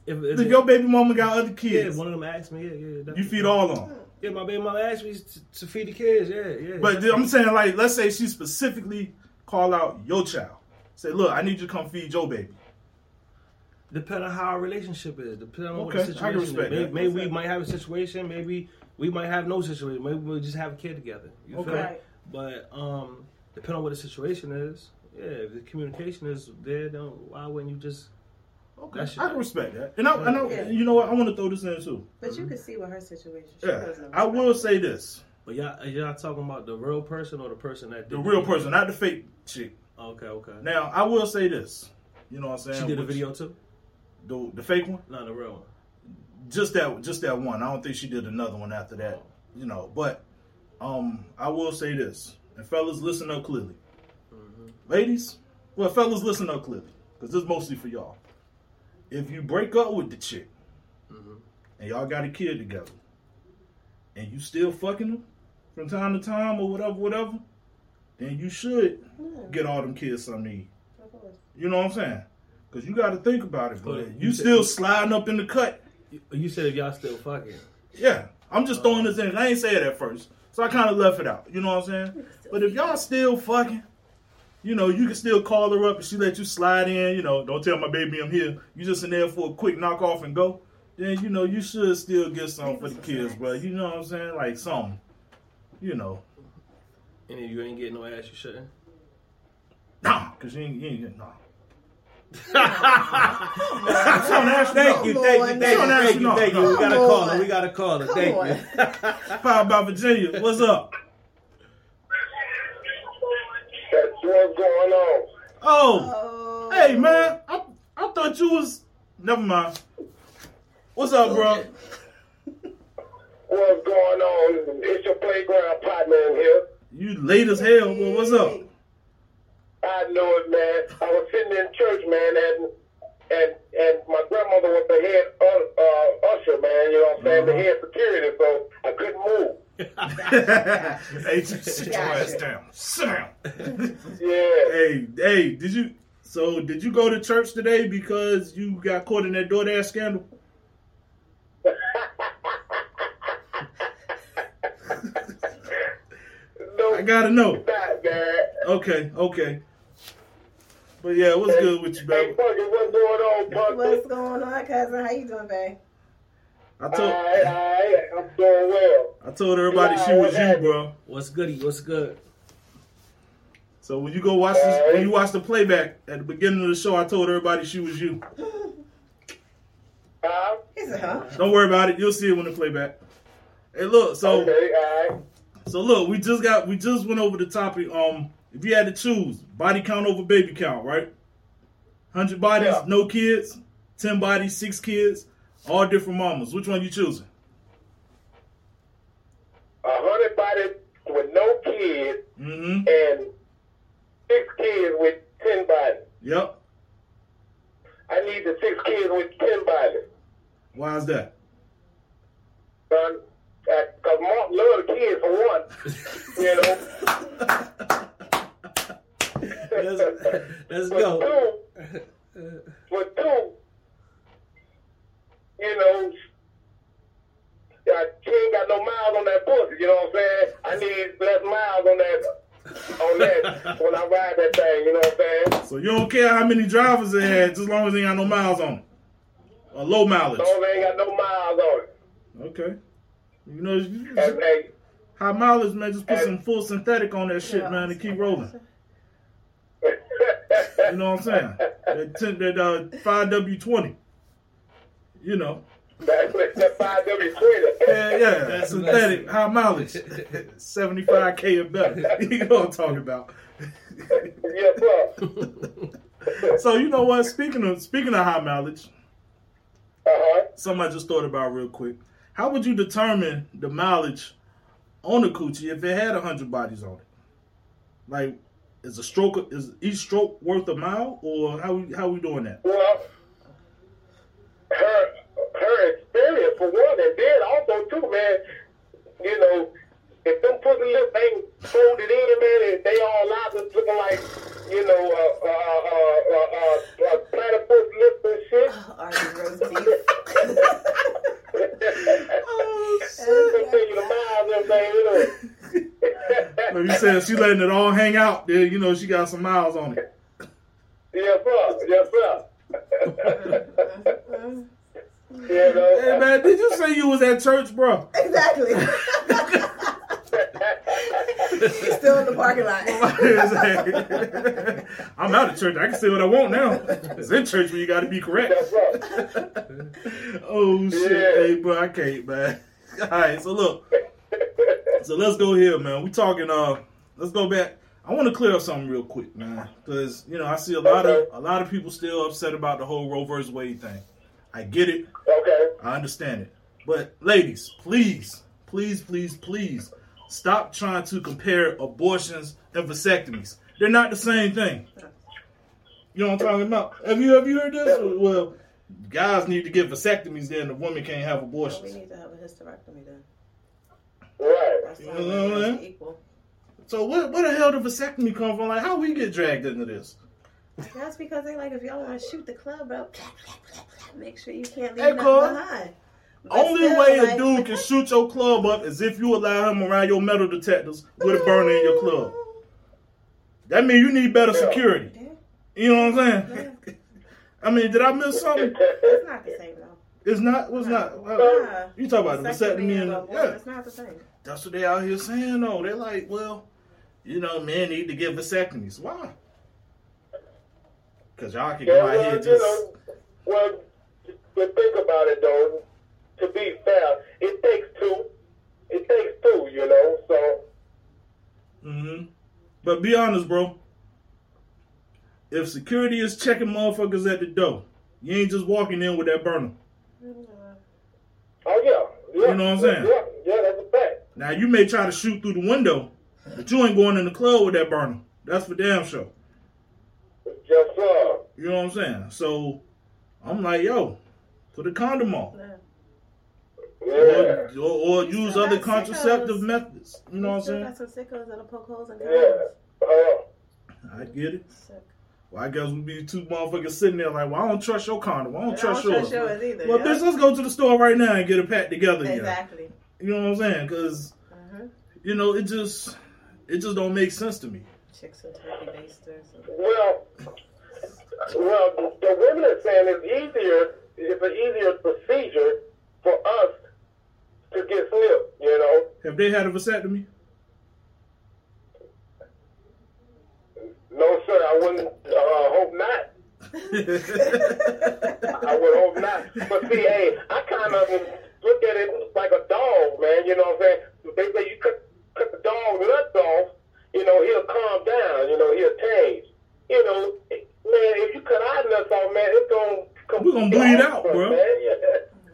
Speaker 3: If, if
Speaker 1: If your baby mama got other kids,
Speaker 3: if one of them asked me, yeah, yeah.
Speaker 1: you feed all of them.
Speaker 3: Yeah, my baby mama asked me to, to feed the kids. Yeah, yeah.
Speaker 1: But I'm saying, like, let's say she specifically call out your child. Say, look, I need you to come feed your baby.
Speaker 3: Depending on how our relationship is, depending on
Speaker 1: Okay,
Speaker 3: what
Speaker 1: I
Speaker 3: the
Speaker 1: can
Speaker 3: situation
Speaker 1: respect
Speaker 3: is. Maybe,
Speaker 1: that.
Speaker 3: maybe we might have a situation, maybe we might have no situation. Maybe we'll just have a kid together. You feel
Speaker 1: Okay.
Speaker 3: me?
Speaker 2: Right.
Speaker 3: But um, depending on what the situation is, yeah, if the communication is there, then why wouldn't you just?
Speaker 1: Okay, I can respect that. And I, I know,
Speaker 2: Yeah.
Speaker 1: you know what? I want to throw this in too.
Speaker 2: But you can see what her situation. She
Speaker 1: Yeah,
Speaker 2: doesn't
Speaker 1: I will say this:
Speaker 3: But y'all, are y'all talking about the real person or the person that
Speaker 1: the real
Speaker 3: video?
Speaker 1: person, not the fake chick.
Speaker 3: Okay, okay.
Speaker 1: Now, I will say this. You know what I'm saying?
Speaker 3: she did a video too.
Speaker 1: The, the fake one,
Speaker 3: Not the real one.
Speaker 1: Just that, just that one. I don't think she did another one after that. You know, but um, I will say this, and fellas, listen up clearly. Ladies, well, fellas, listen up clearly, because this is mostly for y'all. If you break up with the chick, and y'all got a kid together, and you still fucking them from time to time or whatever, whatever, then you should
Speaker 2: Yeah,
Speaker 1: get all them kids something to eat.
Speaker 2: of course.
Speaker 1: You know what I'm saying? Because you got to think about it,
Speaker 3: But
Speaker 1: but
Speaker 3: you
Speaker 1: you still sliding up in the cut.
Speaker 3: You, you said if y'all still fucking.
Speaker 1: Yeah, I'm just throwing this in. I ain't say it at first, so I kind of left it out. You know what I'm saying? But if y'all still fucking, you know, you can still call her up and she let you slide in. You know, don't tell my baby I'm here. You just in there for a quick knock off and go. Then you know you should still get something for the kids, bro. You know what I'm saying? Like something. You know,
Speaker 3: And if you ain't getting no ass, you shouldn't.
Speaker 1: nah, cause you ain't, you ain't getting nah. I'm trying to ask
Speaker 3: Thank you, thank you, thank you, thank you, thank you. We got a
Speaker 2: Come
Speaker 3: caller. We got a caller.
Speaker 2: Come
Speaker 3: Thank you.
Speaker 1: Power by Virginia. What's up?
Speaker 5: That's what's going on.
Speaker 1: Oh,
Speaker 2: Oh.
Speaker 1: hey man, I I thought you was. Never mind. What's up, bro?
Speaker 5: What's going on? It's your playground partner in here.
Speaker 1: You late as hell. Well, what's up?
Speaker 5: I know it, man. I was sitting in church, man, and and and my grandmother was the head uh, uh, usher, man. You know what I'm saying? The
Speaker 1: Uh-huh.
Speaker 5: head security, so I couldn't move.
Speaker 1: hey, sit your ass down. Sit down.
Speaker 5: Yeah.
Speaker 1: hey, hey, did you? So, did you go to church today because you got caught in that DoorDash scandal?
Speaker 5: no,
Speaker 1: I gotta know.
Speaker 5: not.
Speaker 1: Okay, okay. But yeah, what's good with you,
Speaker 5: Hey,
Speaker 1: baby?
Speaker 5: Bucky, what's going on, Bucky?
Speaker 2: What's going on, cousin? How you doing, babe?
Speaker 1: I told
Speaker 5: right, all right. I'm doing well.
Speaker 1: I told everybody she was you, bro.
Speaker 3: What's goody? What's good?
Speaker 1: So when you go watch this, when you watch the playback at the beginning of the show, I told everybody she was you.
Speaker 5: Huh?
Speaker 2: He said, huh?
Speaker 1: Don't worry about it. You'll see it when the playback. Hey, look. So
Speaker 5: Okay, all right.
Speaker 1: so look, we just got we just went over the topic. Um, if you had to choose, body count over baby count, right? Hundred bodies,
Speaker 5: Yeah.
Speaker 1: no kids. Ten bodies, six kids, all different mamas. Which one you choosing?
Speaker 5: A hundred bodies with no kids
Speaker 1: Mm-hmm.
Speaker 5: and six kids with ten bodies.
Speaker 1: Yep.
Speaker 5: I need the six kids with ten bodies,
Speaker 1: Why is that?
Speaker 5: son. Because Mark loved the kids for one. You know.
Speaker 3: Let's, let's
Speaker 5: But
Speaker 3: go.
Speaker 5: two, but two, you know, she ain't got no miles on that pussy. You know what I'm saying? I need less miles on that. On that when I ride that thing, you know what I'm saying?
Speaker 1: So you don't care how many drivers it had, just as long as they ain't got no miles on it. Or low mileage.
Speaker 5: As long as they ain't got no miles on it.
Speaker 1: Okay. You know, you-
Speaker 5: And, hey,
Speaker 1: high mileage, man. Just put some full synthetic on that shit, man, and keep rolling. You know what I'm saying? That, ten, that uh, 5W20. You know.
Speaker 5: That's that five W twenty.
Speaker 1: Yeah, yeah.
Speaker 3: That's
Speaker 1: synthetic,
Speaker 3: nice.
Speaker 1: high mileage. 75K or better. you know what I'm talking about.
Speaker 5: Yes, sir.
Speaker 1: So you know what? Speaking of speaking of high mileage,
Speaker 5: Uh huh.
Speaker 1: something I just thought about real quick. How would you determine the mileage on a coochie if it had hundred bodies on it? Like, is a stroke is each stroke worth a mile, or how we how we doing that?
Speaker 5: Well, her her experience for one, and then also too, man. You know, if them pussy lips ain't folded in, man, and they all out just looking like, you know, uh, uh, uh, uh, uh, uh, platypus lips and shit.
Speaker 2: Are you roast beef?
Speaker 1: Oh
Speaker 5: They tell you the miles and everything, you know.
Speaker 1: Like you said, she letting it all hang out. There, you know, she got some miles on it.
Speaker 5: Yeah, bro. Yes, sir. you know,
Speaker 1: Hey man, did you say you was at church, bro?
Speaker 2: exactly. Still in the parking lot.
Speaker 1: I'm out of church. I can say what I want now. It's in church where you got to be correct. Oh shit,
Speaker 5: Yeah.
Speaker 1: hey, bro, I can't, man. All right, so look, so let's go here, man. We talking. Uh, let's go back. I want to clear up something real quick, man, because you know I see a lot of a lot of people still upset about the whole Roe versus Wade thing. I get it.
Speaker 5: Okay.
Speaker 1: I understand it. But ladies, please, please, please, please stop trying to compare abortions and vasectomies. They're not the same thing. You know what I'm talking about? Have you have you heard this? Well, guys need to get vasectomies, then the woman can't have abortions.
Speaker 2: we need to have a hysterectomy then.
Speaker 5: Right.
Speaker 2: That's
Speaker 1: You know what I mean?
Speaker 2: equal.
Speaker 1: So where, where the hell did vasectomy come from? Like how we get dragged into this?
Speaker 2: That's because they like if y'all want to shoot the club up, make sure you can't leave
Speaker 1: Hey,
Speaker 2: nothing behind. But
Speaker 1: Only
Speaker 2: still,
Speaker 1: way a dude can shoot your club up is if you allow him around your metal detectors with a burner in your club. That means you need better security.
Speaker 2: Yeah,
Speaker 1: You know what I'm saying? I mean, did I miss something?
Speaker 2: it's not the same though.
Speaker 1: It's not. What's not? uh,
Speaker 2: Nah.
Speaker 1: you talk about the vasectomy and
Speaker 2: and
Speaker 1: yeah.
Speaker 2: it's not the same.
Speaker 1: That's what they out here saying though. They're like, well, you know, men need to get vasectomies. Why? Because y'all can
Speaker 5: Yeah,
Speaker 1: go out
Speaker 5: well,
Speaker 1: here
Speaker 5: you
Speaker 1: just.
Speaker 5: know, well, but think about it though. To be fair, it takes two. It takes two, you know. So
Speaker 1: hmm But be honest, bro. If security is checking motherfuckers at the door, you ain't just walking in with that burner.
Speaker 5: Oh yeah, yeah.
Speaker 1: You know what I'm saying?
Speaker 5: Yeah, yeah, that's a fact.
Speaker 1: Now you may try to shoot through the window, but you ain't going in the club with that burner. That's for damn sure.
Speaker 5: Yes, sir.
Speaker 1: You know what I'm saying? So I'm like, yo, put a condom on.
Speaker 2: Yeah.
Speaker 5: Yeah.
Speaker 1: Or, or, or use other contraceptive
Speaker 2: sickos.
Speaker 1: methods. You know what I'm
Speaker 2: Still
Speaker 1: saying?
Speaker 2: got some sickos that'll poke holes in
Speaker 5: Yeah.
Speaker 2: condoms.
Speaker 5: Uh,
Speaker 1: I get it.
Speaker 2: Sick.
Speaker 1: Well, I guess we be two motherfuckers sitting there like, well, I don't trust your condom. I don't
Speaker 2: I
Speaker 1: trust
Speaker 2: don't
Speaker 1: yours.
Speaker 2: trust yours either.
Speaker 1: well,
Speaker 2: yeah.
Speaker 1: bitch, let's go to the store right now and get a pack together. Again.
Speaker 2: Exactly.
Speaker 1: You know what I'm saying? Because
Speaker 2: Uh-huh.
Speaker 1: you know it just it just don't make sense to me.
Speaker 2: Chicks and turkey basters.
Speaker 5: well, well, the women are saying it's easier. It's an easier procedure for us to get snipped. You know.
Speaker 1: Have they had a vasectomy?
Speaker 5: No, sir. I wouldn't. Uh, hope not. I would hope not. But see, hey, I kind of look at it like a dog, man. You know what I'm saying? They say you cut, cut the dog nuts off, you know, he'll calm down. You know, he'll change. You know, man, if you cut our nuts off, man, it's gonna come.
Speaker 1: we're gonna bleed out, bro.
Speaker 5: Man. Yeah.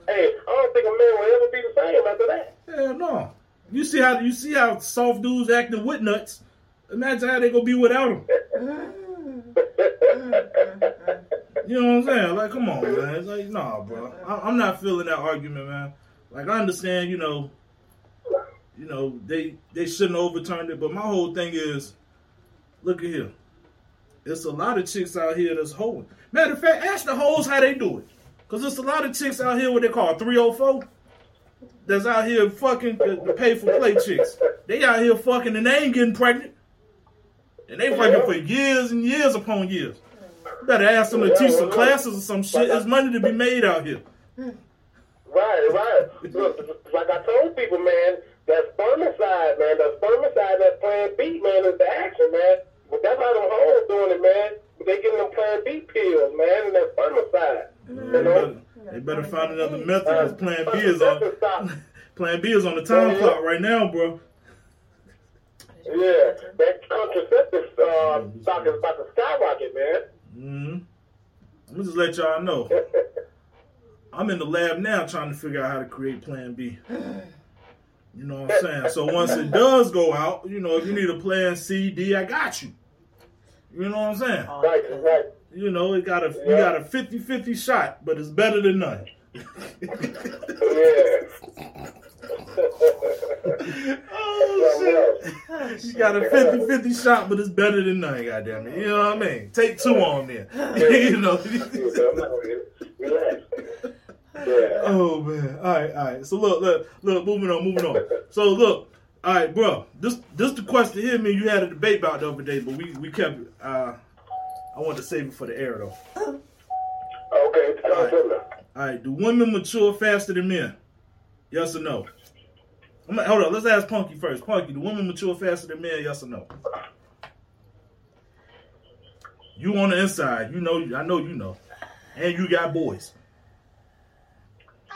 Speaker 5: Hey, I don't think a man will ever be the same after that.
Speaker 1: Hell no. You see how you see how soft dudes acting with nuts. Imagine how they gonna be without them. Mm, mm, mm, You know what I'm saying? Like, come on, man. It's like, nah, bro. I, I'm not feeling that argument, man. Like, I understand, you know, you know, they they shouldn't have overturned it, but my whole thing is, look at here. It's a lot of chicks out here that's hoeing. Matter of fact, ask the hoes how they do it. Cause there's a lot of chicks out here what they call 304 that's out here fucking the, the pay for play chicks. They out here fucking and they ain't getting pregnant. And they fucking for years and years upon years. You better ask them to teach some classes or some shit. There's money to be made out here.
Speaker 5: Right, right. Look, like I told people, man, that spermicide, man, that spermicide, that Plan B, man, is the action, man. But that's how them hoes doing it, man. They getting them Plan B pills, man, and that spermicide.
Speaker 1: They better, they better find another method because uh, Plan B uh, is on uh, Plan B is on the time clock right now, bro.
Speaker 5: Yeah, that contraceptive uh, stock is about to skyrocket, man.
Speaker 1: Hmm I'm gonna just let y'all know. I'm in the lab now trying to figure out how to create Plan B. You know what I'm saying? So once it does go out, you know, if you need a Plan C, D, I got you. You know what I'm saying?
Speaker 5: Right, right.
Speaker 1: You know, it got a you got a 50-50 shot, but it's better than none.
Speaker 5: Yeah.
Speaker 1: Oh shit. You got a 50-50 shot, but it's better than none, goddamn it. You know what I mean? Take two on there. you know. Oh man! All right, all right. So look, look, look. Moving on, moving on. So look, all right, bro. This, this the question here. Me, you had a debate about the other day, but we, we kept it. Uh, I wanted to save it for the air though.
Speaker 5: Okay, to me.
Speaker 1: All right. Do women mature faster than men? Yes or no? Hold on. Let's ask Punky first. Punky, do women mature faster than men? Yes or no? You on the inside. You know. I know you know. And you got boys.
Speaker 2: Uh,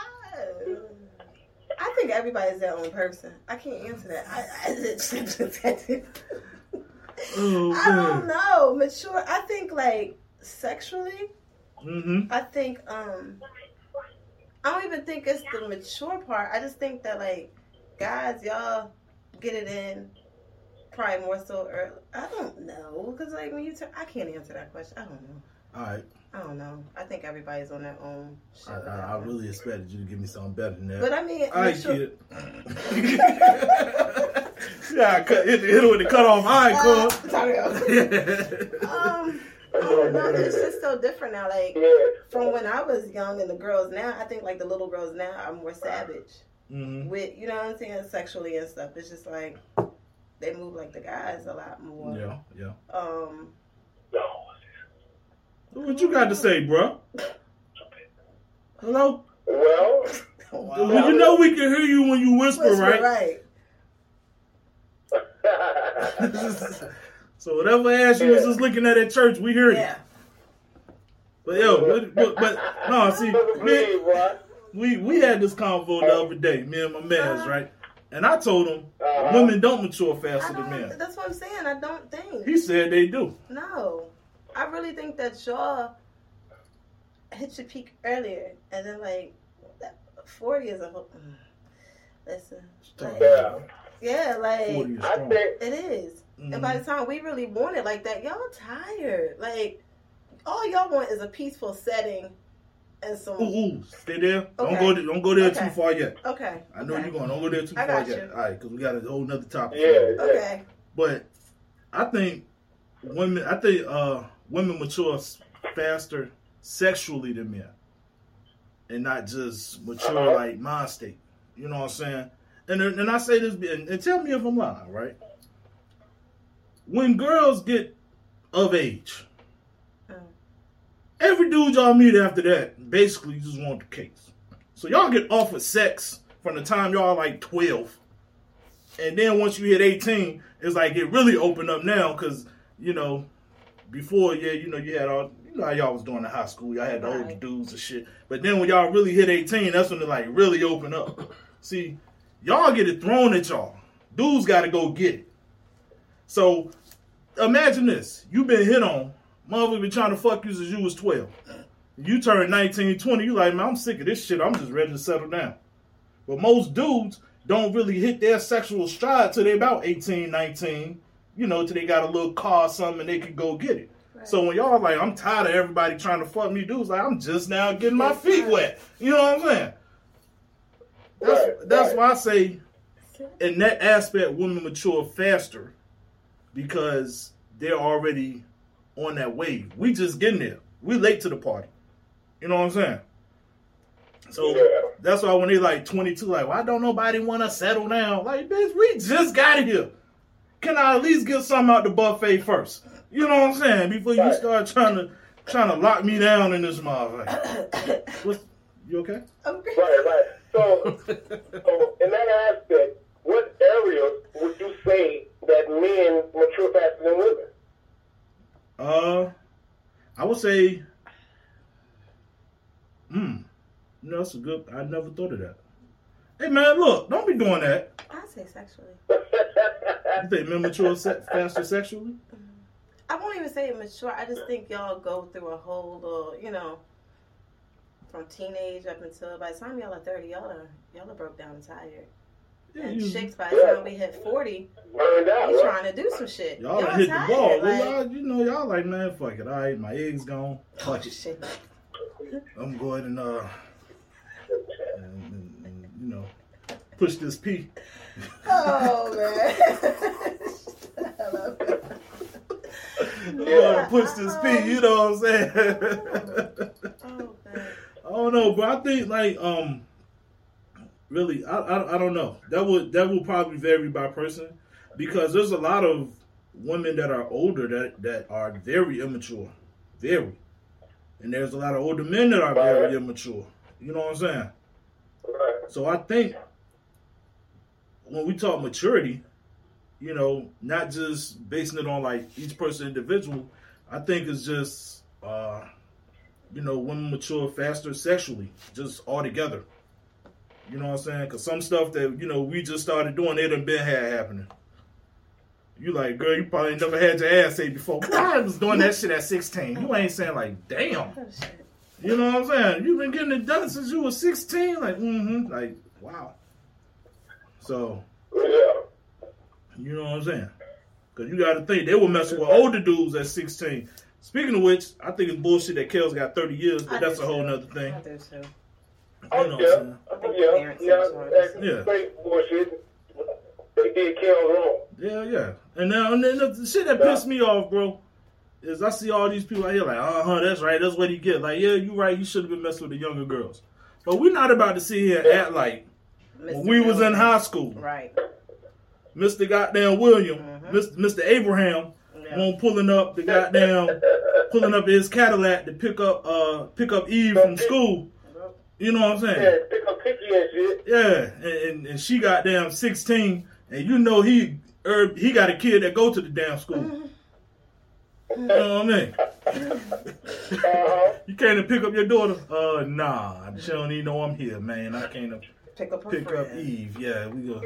Speaker 2: I think everybody's their own person. I can't answer that. I, I,
Speaker 1: Oh
Speaker 2: I don't know. Mature. I think like sexually.
Speaker 1: Mm-hmm.
Speaker 2: I think um. I don't even think it's the mature part. I just think that like guys, y'all get it in probably more so early. I don't know because like when you turn, I can't answer that question. I don't know.
Speaker 1: All right.
Speaker 2: I don't know. I think everybody's on their own.
Speaker 1: I, I, I really expected you to give me something better than that.
Speaker 2: But I mean, I
Speaker 1: kid. yeah, I cut, hit, hit it with the cut off. Right,
Speaker 2: Uh,
Speaker 1: cool.
Speaker 2: sorry. Um, I don't know. It's just so different now. Like from when I was young and the girls now, I think like the little girls now are more savage
Speaker 1: hmm
Speaker 2: with you know what I'm saying, sexually and stuff. It's just like they move like the guys a lot more.
Speaker 1: Yeah, yeah.
Speaker 2: Um,
Speaker 5: No.
Speaker 1: What you got to say, bro? Hello?
Speaker 5: Well,
Speaker 1: Well, you know we can hear you when you whisper,
Speaker 2: whisper,
Speaker 1: right?
Speaker 2: right?
Speaker 1: so whatever ass you was just looking at at church, we hear you.
Speaker 2: Yeah.
Speaker 1: But yo, but, but, but no, see,
Speaker 5: Doesn't
Speaker 1: me,
Speaker 5: believe, right?
Speaker 1: We we had this convo the other day, me and my man's, right? And I told him
Speaker 5: Uh-huh.
Speaker 1: women don't mature faster than
Speaker 2: don't,
Speaker 1: men.
Speaker 2: that's what I'm saying. I don't think.
Speaker 1: He said they do.
Speaker 2: No, I really think that y'all hit your peak earlier, and then like that forty is a whole. mm. Listen, like,
Speaker 5: Yeah.
Speaker 2: yeah, like
Speaker 1: 40 is
Speaker 5: I think
Speaker 2: it is.
Speaker 1: Mhm.
Speaker 2: And by the time we really want it like that, y'all tired. Like all y'all want is a peaceful setting and some.
Speaker 1: Ooh, ooh, stay there. Don't go. there- Don't go there
Speaker 2: Okay.
Speaker 1: too far yet.
Speaker 2: Okay.
Speaker 1: I know
Speaker 2: okay.
Speaker 1: you're going. Don't go there too
Speaker 2: I
Speaker 1: far
Speaker 2: got
Speaker 1: yet.
Speaker 2: you.
Speaker 1: All right, because we got a whole nother topic.
Speaker 5: Yeah. yeah.
Speaker 2: Okay.
Speaker 1: But I think women. I think uh, women mature faster sexually than men, and not just mature
Speaker 5: Uh-huh.
Speaker 1: like mind state. You know what I'm saying? And and I say this, and, and tell me if I'm lying, right? When girls get of age. Every dude y'all meet after that basically just want the case. So y'all get offered sex from the time y'all like 12. And then once you hit 18, it's like it really opened up now because, you know, before, yeah, you know, you had all, you know how y'all was doing in high school. Y'all had the older dudes and shit. But then when y'all really hit 18, that's when it like really open up. See, y'all get it thrown at y'all. Dudes got to go get it. So imagine this. You've been hit on. Motherfucker been trying to fuck you since you was 12. You turn 19, 20, you like, man, I'm sick of this shit. I'm just ready to settle down. But most dudes don't really hit their sexual stride till they about 18, 19, you know, till they got a little car or something and they can go get it. So when y'all like, I'm tired of everybody trying to fuck me, dudes like, I'm just now getting my feet wet. You know what I'm saying? That's,
Speaker 5: Right,
Speaker 1: that's
Speaker 5: right.
Speaker 1: why I say in that aspect, women mature faster because they're already on that wave. We just getting there. We late to the party. You know what I'm saying? So
Speaker 5: Yeah.
Speaker 1: that's why when they like 22, like, why don't nobody want to settle down? Like, bitch, we just got here. Can I at least get something out the buffet first? You know what I'm saying? Before you start trying to trying to lock me down in this motherfucker. What's, you okay?
Speaker 2: Okay.
Speaker 5: Right, right. So, so in that aspect, what areas would you say that men mature faster than women?
Speaker 1: Uh, I would say, hmm, no, that's a good. I never thought of that. Hey man, look, don't be doing that.
Speaker 2: I say sexually.
Speaker 1: You think men mature se- faster sexually?
Speaker 2: I won't even say mature. I just think y'all go through a whole little, you know, from teenage up until by the time y'all are thirty, y'all are y'all are broke down and tired.
Speaker 1: You,
Speaker 2: chicks by the time we hit forty,
Speaker 5: Burned out,
Speaker 2: you
Speaker 5: right?
Speaker 2: trying to do some shit.
Speaker 1: y'all done hit the ball.
Speaker 2: tired, like-
Speaker 1: y'all, you know, y'all like man, fuck it. All right, my eggs gone.
Speaker 2: Oh,
Speaker 1: it.
Speaker 2: shit.
Speaker 1: I'm going and uh, and, and, you know, push this P.
Speaker 2: Oh man. Hello.
Speaker 1: Yeah, push this P. You know what I'm saying?
Speaker 2: Oh man.
Speaker 1: I don't know, but I think like um, really, I, I I don't know. That would that will probably vary by person because there's a lot of women that are older that that are very immature, very, and there's a lot of older men that are very immature. You know what I'm saying?
Speaker 5: Right.
Speaker 1: So I think when we talk maturity, you know, not just basing it on like each person individual, I think it's just uh you know, women mature faster sexually, just altogether. You know what I'm saying? Because some stuff that you know we just started doing, it done been had happening. You like, girl, you probably never had your ass ate before. I was doing that shit at 16. You ain't saying like, damn.
Speaker 2: Oh.
Speaker 1: You know what I'm saying? You've been getting it done since you were 16. Like, mm-hmm. Like, wow. So,
Speaker 5: Yeah.
Speaker 1: you know what I'm saying? Because you got to think, they were messing with older dudes at 16. Speaking of which, I think it's bullshit that Kel's got 30 years, but
Speaker 2: I
Speaker 1: that's a whole
Speaker 2: too.
Speaker 1: nother thing.
Speaker 2: I do too.
Speaker 5: Oh,
Speaker 1: You know I'm
Speaker 5: yeah.
Speaker 1: saying?
Speaker 5: Oh, yeah. Yeah.
Speaker 2: are
Speaker 1: Yeah.
Speaker 5: straight bullshit. They did Kel wrong.
Speaker 1: Yeah, yeah. And now, and then the, the shit that pissed me off, bro, is I see all these people out here like, uh huh, that's right, that's what he get. Like, yeah, you right, you should have been messing with the younger girls. But we're not about to sit here and act like when
Speaker 2: Mr.
Speaker 1: we was in high school,
Speaker 2: Right.
Speaker 1: Mr. Goddamn William,
Speaker 2: Mhm.
Speaker 1: Mr. Mr. Abraham,
Speaker 2: Yeah.
Speaker 1: won't pulling up the goddamn pulling up his Cadillac to pick up uh pick up Eve from school. You know what I'm saying?
Speaker 5: Yeah, pick up Kiki and shit.
Speaker 1: Yeah, and, and, and she got damn sixteen, and you know he er, he got a kid that go to the damn school. You know what I mean?
Speaker 5: Uh-huh.
Speaker 1: You came to pick up your daughter? Uh, nah, she don't even know I'm here, man. I came to
Speaker 2: Pick up her
Speaker 1: pick up. Eve. Yeah, we go.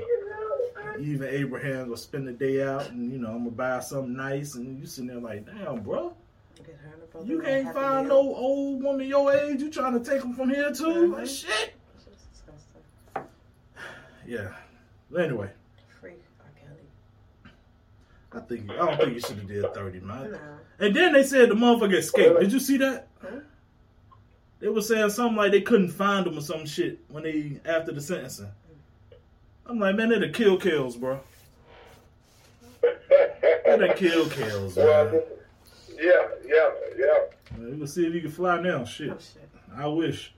Speaker 1: Eve and Abraham gonna spend the day out, and you know I'm gonna buy something nice, and you sitting there like, damn, bro,
Speaker 2: Get her and her brother
Speaker 1: you can't find no old woman your age. You trying to take them from here too? Like,
Speaker 2: Mhm.
Speaker 1: shit.
Speaker 2: It's just disgusting.
Speaker 1: Yeah. But anyway,
Speaker 2: Freak R. Kelly.
Speaker 1: I think I don't think you should have did thirty, man.
Speaker 2: No.
Speaker 1: And then they said the motherfucker escaped. Did you see that?
Speaker 2: Huh?
Speaker 1: They were saying something like they couldn't find him or some shit when they after the sentencing. I'm like, man, they the kill kills, bro. They the kill kills, man.
Speaker 5: Well, yeah, yeah, yeah.
Speaker 1: Man, We can see if you can fly now. Shit,
Speaker 2: Oh, shit.
Speaker 1: I wish.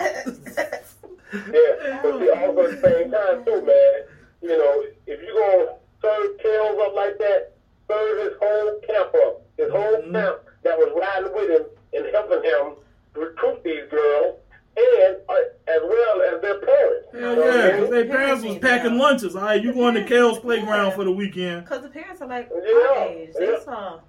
Speaker 5: Yeah, but see, also at the same time too, man. You know, if you gonna serve Kels up like that, serve his whole camp up, his whole
Speaker 1: Mhm.
Speaker 5: camp that was riding with him and helping him recruit these girls, and uh, as well as their parents.
Speaker 1: Hell
Speaker 5: So,
Speaker 1: yeah,
Speaker 5: man,
Speaker 1: because their parents was packing lunches. All right, you going to Kale's playground for the weekend?
Speaker 2: Because the parents are like
Speaker 5: Yeah,
Speaker 2: our age. They
Speaker 5: yeah.
Speaker 2: saw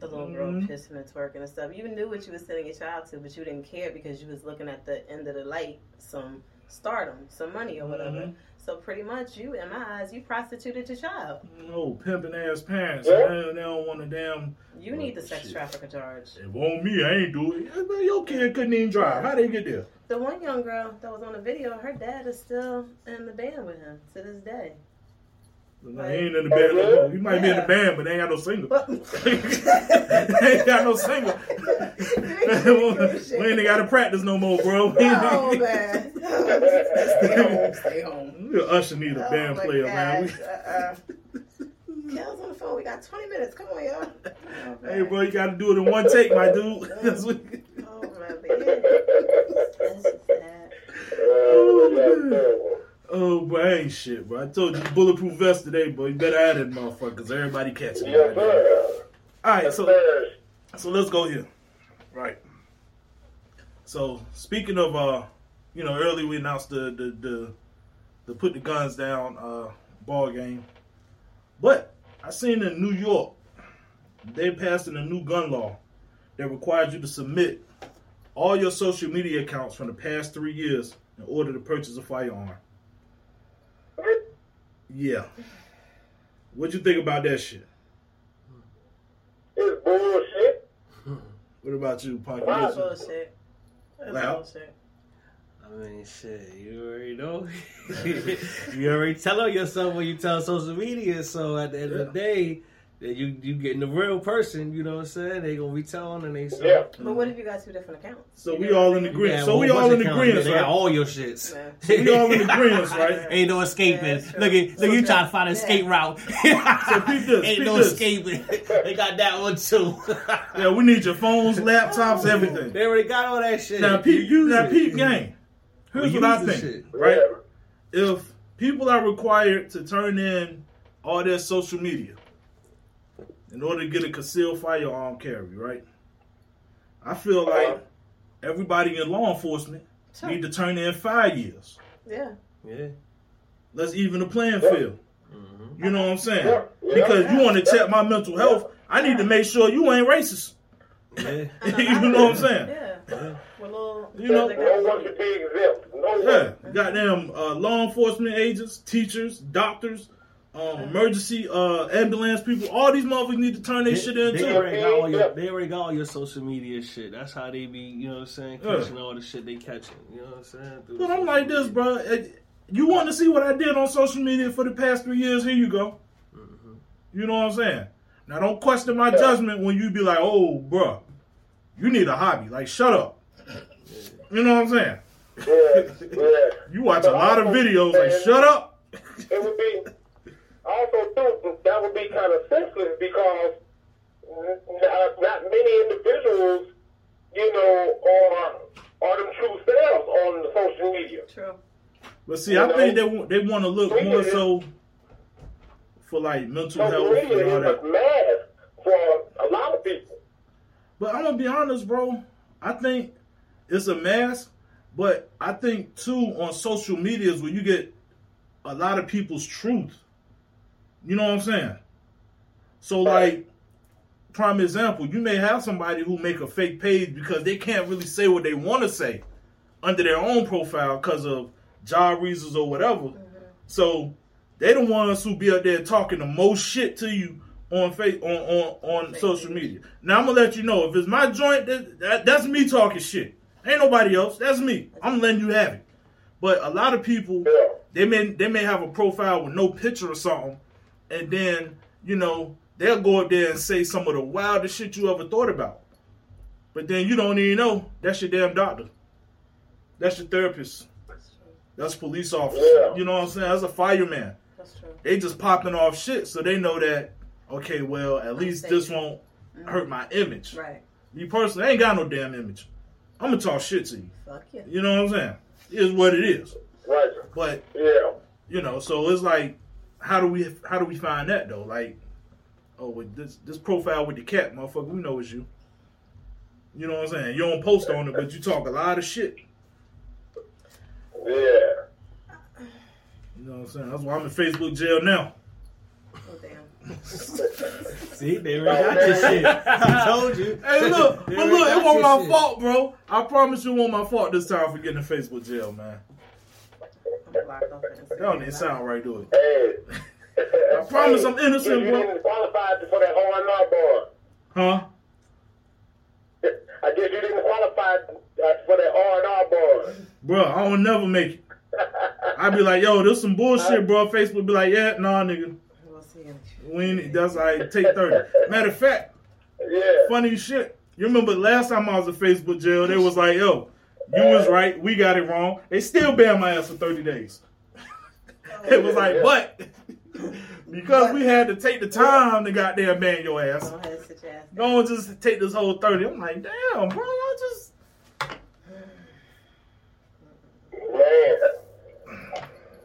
Speaker 2: the little girl
Speaker 1: Mhm.
Speaker 2: pissing and twerking and stuff. You knew what you was sending your child to, but you didn't care because you was looking at the end of the light, some stardom, some money or whatever.
Speaker 1: Mhm.
Speaker 2: So pretty much, you, in my eyes, you prostituted your child.
Speaker 1: No, pimping ass parents.
Speaker 5: Yeah.
Speaker 1: Man, they don't want to damn.
Speaker 2: You need the sex
Speaker 1: Shit.
Speaker 2: trafficker charge.
Speaker 1: It won't me. I ain't do it. Your kid couldn't even drive. How they get there?
Speaker 2: The one young girl that was on the video, her dad is still in the band with him to this day.
Speaker 1: He ain't in the band. no more. He might be in the band, but they ain't got no singer. They ain't got no singer. we ain't got to practice no more, bro.
Speaker 2: Oh man, stay home, stay home.
Speaker 1: We Usher need a
Speaker 2: Oh,
Speaker 1: band
Speaker 2: my
Speaker 1: player, man.
Speaker 2: gosh, uh-uh. Kel's on the phone. We got 20 minutes. Come on, y'all. Oh,
Speaker 1: hey, bro, you got to do it in one take, my dude. Oh, that's what-
Speaker 2: Oh, man. That's just sad.
Speaker 5: Oh, that's terrible.
Speaker 1: Oh, bro, I ain't shit, bro. I told you bulletproof vest today, boy. You better add it, motherfucker, because everybody catching it.
Speaker 5: Yes,
Speaker 1: right
Speaker 5: sir.
Speaker 1: All right,
Speaker 5: Yes,
Speaker 1: so
Speaker 5: sir.
Speaker 1: So let's go here. Right. So speaking of uh, you know, earlier we announced the the the, the put the guns down uh ball game. But I seen in New York they passed in a new gun law that requires you to submit all your social media accounts from the past three years in order to purchase a firearm. Yeah. What'd you think about that shit?
Speaker 5: It's bullshit.
Speaker 1: What about you, Punky?
Speaker 2: That's
Speaker 1: What's-
Speaker 2: bullshit. That's
Speaker 1: Loud.
Speaker 2: bullshit.
Speaker 3: I mean, shit, you already know. you already tell on yourself when you tell social media. So at the end of the day, that you you getting the real person. You know what I'm saying? They gonna be telling and they.
Speaker 5: say, Yeah.
Speaker 2: But what if you got two different accounts?
Speaker 1: So
Speaker 2: You
Speaker 1: we
Speaker 2: know
Speaker 1: all in
Speaker 2: the
Speaker 1: green.
Speaker 3: Yeah,
Speaker 1: So
Speaker 3: well,
Speaker 1: we all
Speaker 3: of
Speaker 1: in
Speaker 3: accounts,
Speaker 1: agreement,
Speaker 3: They got all your shits.
Speaker 2: Yeah.
Speaker 1: So we all in agreement, right?
Speaker 3: Ain't no escaping.
Speaker 2: Yeah,
Speaker 3: look at look, you trying to find an
Speaker 2: Yeah.
Speaker 3: escape route.
Speaker 1: So peep this,
Speaker 3: Ain't
Speaker 1: peep
Speaker 3: no
Speaker 1: this.
Speaker 3: escaping. they got that one too.
Speaker 1: Yeah, we need your phones, laptops, oh. everything.
Speaker 3: They already got all that shit.
Speaker 1: Now, peep,
Speaker 3: You
Speaker 1: now,
Speaker 3: it.
Speaker 1: peep game. Here's
Speaker 3: We
Speaker 1: what I
Speaker 3: use
Speaker 1: think,
Speaker 3: shit.
Speaker 1: right? If people are required to turn in all their social media in order to get a concealed firearm carry, right? I feel like everybody in law enforcement
Speaker 2: Sure.
Speaker 1: need to turn in five years.
Speaker 2: Yeah.
Speaker 3: Yeah.
Speaker 1: Let's even the playing field.
Speaker 3: Mm-hmm.
Speaker 1: You know what I'm saying?
Speaker 5: Yeah, yeah.
Speaker 1: Because you want to check my mental health, I need to make sure you ain't racist.
Speaker 3: Yeah.
Speaker 1: you know what I'm saying?
Speaker 2: Yeah. With
Speaker 1: You know-
Speaker 2: they
Speaker 5: No
Speaker 2: got-
Speaker 5: one should be exempt. No
Speaker 1: Yeah, goddamn uh, law enforcement agents, teachers, doctors, um, emergency uh, ambulance people. All these motherfuckers need to turn their
Speaker 3: They,
Speaker 1: shit in
Speaker 3: they
Speaker 1: too.
Speaker 3: already got all your they already got all your social media shit. That's how they be, you know what I'm saying,
Speaker 1: Yeah.
Speaker 3: catching all the shit they catching. You know what I'm saying? Through
Speaker 1: But I'm
Speaker 3: social
Speaker 1: like this, bro. You want to see what I did on social media for the past three years? Here you go.
Speaker 3: Mm-hmm.
Speaker 1: You know what I'm saying? Now don't question my judgment when you be like, "Oh, bro, you need a hobby." Like, shut up. You know what I'm saying?
Speaker 5: Yeah, yeah.
Speaker 1: You watch a lot of videos. Like, shut up.
Speaker 5: it would be also too that would be kind of senseless because not, not many individuals, you know, are are them true selves on the social media.
Speaker 2: True.
Speaker 1: But see, I think they want they want to look more so for like mental
Speaker 5: Social
Speaker 1: health
Speaker 5: media
Speaker 1: and all
Speaker 5: is
Speaker 1: that.
Speaker 5: a mask for a lot of people.
Speaker 1: But I'm gonna be honest, bro. I think it's a mask, but I think too on social media is where you get a lot of people's truth. You know what I'm saying? So like, prime example, you may have somebody who make a fake page because they can't really say what they want to say under their own profile because of job reasons or whatever. Mm-hmm. So they the ones who be out there talking the most shit to you on face on on, on social media. Now I'm gonna let you know if it's my joint, that, that, that's me talking shit. Ain't nobody else. That's me. I'm letting you have it. But a lot of people, they may they may have a profile with no picture or something, and then you know they'll go up there and say some of the wildest shit you ever thought about. But then you don't even know that's your damn doctor. That's your therapist.
Speaker 2: That's true.
Speaker 1: That's a police officer.
Speaker 5: Yeah.
Speaker 1: You know what I'm saying? That's a fireman.
Speaker 2: That's true.
Speaker 1: They just popping off shit, so they know that okay, well at least
Speaker 2: safe.
Speaker 1: this won't mm-hmm. hurt my image.
Speaker 2: Right.
Speaker 1: Me personally, I ain't got no damn image. I'm gonna talk shit to you.
Speaker 2: Fuck you.
Speaker 1: You know what I'm saying? It is what it is.
Speaker 5: Right.
Speaker 1: But
Speaker 5: Yeah.
Speaker 1: you know, so it's like, how do we how do we find that though? Like, oh, with this this profile with the cat, motherfucker, we know it's you. You know what I'm saying? You don't post on it, but you talk a lot of shit.
Speaker 5: Yeah.
Speaker 1: You know what I'm saying? That's why I'm in Facebook jail now.
Speaker 2: Oh damn.
Speaker 3: See, they already oh, got your shit. I told you.
Speaker 1: Hey, look, but look, it wasn't my
Speaker 3: shit.
Speaker 1: fault, bro. I promise you, it wasn't my fault this time for getting in Facebook jail, man.
Speaker 2: I'm blocked off Instagram.
Speaker 1: That don't even sound right, do it?
Speaker 5: Hey.
Speaker 1: I promise I'm innocent,
Speaker 5: you
Speaker 1: bro.
Speaker 5: didn't qualify for that R&R bar.
Speaker 1: Huh?
Speaker 5: I guess you didn't qualify uh, for that R&R bar.
Speaker 1: Bro, I will never make it. I'd be like, yo, this some bullshit, bro. Facebook be like, yeah, nah, nigga.
Speaker 2: We'll see you.
Speaker 1: We ain't, that's like take 30. Matter of fact,
Speaker 5: Yeah.
Speaker 1: funny shit. You remember last time I was in Facebook jail, they was like, yo, you was right, we got it wrong. They still banned my ass for 30 days. it was like, but because we had to take the time to goddamn ban your ass,
Speaker 2: Go ahead, sit your ass down.
Speaker 1: don't just take this whole 30. I'm like, damn, bro, y'all just
Speaker 5: Man.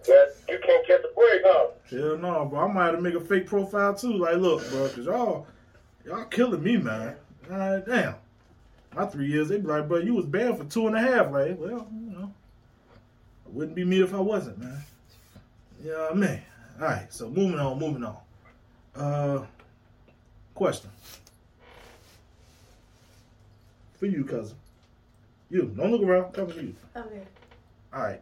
Speaker 5: That, you can't catch a break, huh?
Speaker 1: Hell no, bro. I might have to make a fake profile too. Like, look, bro, cause y'all, y'all killing me, man. God damn. My three years, they'd be like, bro, you was banned for two and a half. Like, well, you know, it wouldn't be me if I wasn't, man. You know what I mean? All right, so moving on, moving on. Uh, question for you, cousin. You don't look around. Come to you.
Speaker 2: Okay.
Speaker 1: All right.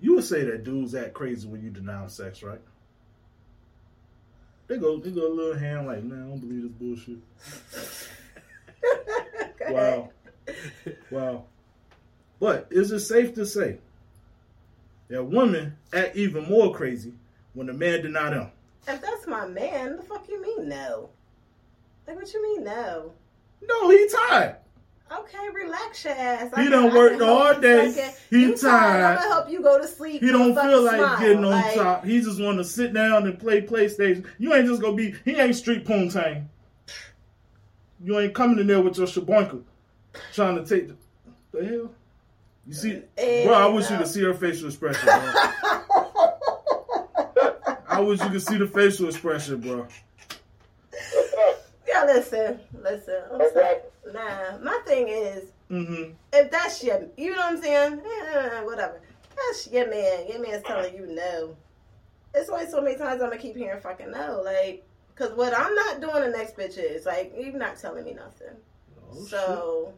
Speaker 1: You would say that dudes act crazy when you denounce sex, right? They go, they go a little hand like, man, I don't believe this bullshit. Wow, wow. But is it safe to say that women act even more crazy when the man deny them?
Speaker 2: If that's my man, the fuck you mean no? Like what you mean no?
Speaker 1: No, he tired.
Speaker 2: Okay, relax your ass.
Speaker 1: He done worked all day. He
Speaker 2: you
Speaker 1: tired.
Speaker 2: I'm gonna help you go to sleep.
Speaker 1: He don't feel like
Speaker 2: smile.
Speaker 1: getting on
Speaker 2: Like,
Speaker 1: top. He just want to sit down and play PlayStation. You ain't just gonna be. He ain't street poontang. You ain't coming in there with your shaboinka, trying to take the, the hell. You see, bro. I wish you could see her facial expression, bro. I wish you could see the facial expression, bro.
Speaker 2: Yeah, listen, listen. I'm sorry. Nah, my thing is,
Speaker 1: hmm
Speaker 2: if that's your, you know what I'm saying? Eh, whatever. That's your man. Your man's telling you no. It's only so many times I'm gonna keep hearing fucking no. Like, cause what I'm not doing the next bitch is like you're not telling me nothing.
Speaker 1: Oh,
Speaker 2: so,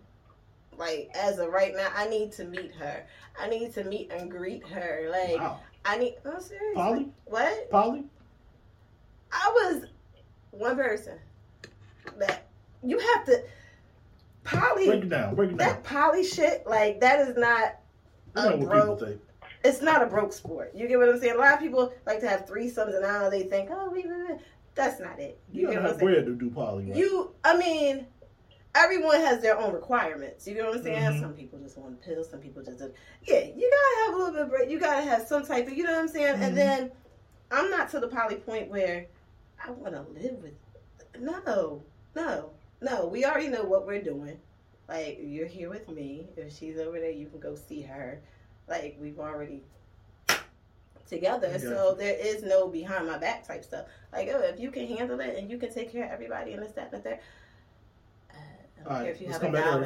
Speaker 2: like as of right now, I need to meet her. I need to meet and greet her. Like
Speaker 1: wow.
Speaker 2: I need. I'm serious. Poly? What?
Speaker 1: Poly?
Speaker 2: I was one person that you have to. Poly.
Speaker 1: Break it down. Break it down.
Speaker 2: That poly shit, like that is not
Speaker 1: You know
Speaker 2: a
Speaker 1: what people
Speaker 2: broke.
Speaker 1: think.
Speaker 2: It's not a broke sport. You get what I'm saying? A lot of people like to have threesomes, and now they think, oh, we, we, we. that's not it.
Speaker 1: You
Speaker 2: You, get what
Speaker 1: have
Speaker 2: I'm saying?
Speaker 1: bread to do poly, right?
Speaker 2: You, I mean, everyone has their own requirements. You get what I'm saying?
Speaker 1: Mhm.
Speaker 2: Some people just want pills. Some people just, yeah. You gotta have a little bit of bread. You gotta have some type of, you know what I'm saying?
Speaker 1: Mhm.
Speaker 2: And then I'm not to the poly point where I want to live with. No, no, no. We already know what we're doing. Like you're here with me. If she's over there, you can go see her. Like we've already together.
Speaker 1: Yeah.
Speaker 2: So there is no behind my back type stuff. Like, oh, if you can handle it and you can take care of everybody and this, that, and third. Uh, I don't
Speaker 1: All
Speaker 2: care
Speaker 1: right,
Speaker 2: if you have a
Speaker 1: come back to
Speaker 2: dollar.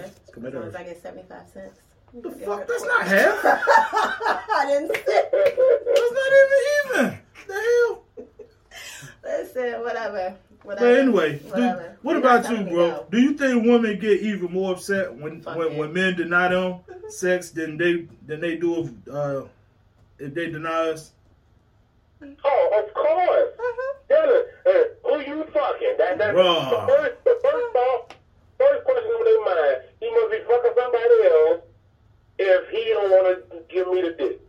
Speaker 2: As long as I get 75 cents.
Speaker 1: The fuck? That's not half.
Speaker 2: I didn't say.
Speaker 1: That's not even even. The hell?
Speaker 2: Listen, whatever.
Speaker 1: But
Speaker 2: Whatever.
Speaker 1: anyway, do, what
Speaker 2: You're
Speaker 1: about you, bro?
Speaker 2: no.
Speaker 1: Do you think women get even more upset when
Speaker 2: Fuck
Speaker 1: when,
Speaker 2: yeah.
Speaker 1: when men deny them sex than they than they do if uh, if they deny us?
Speaker 5: Oh, of course.
Speaker 2: Mhm.
Speaker 5: Dylan, uh, who you fucking? That, that, the first, the first off, first question in their mind, he must be fucking somebody else if he don't want to give me the dick.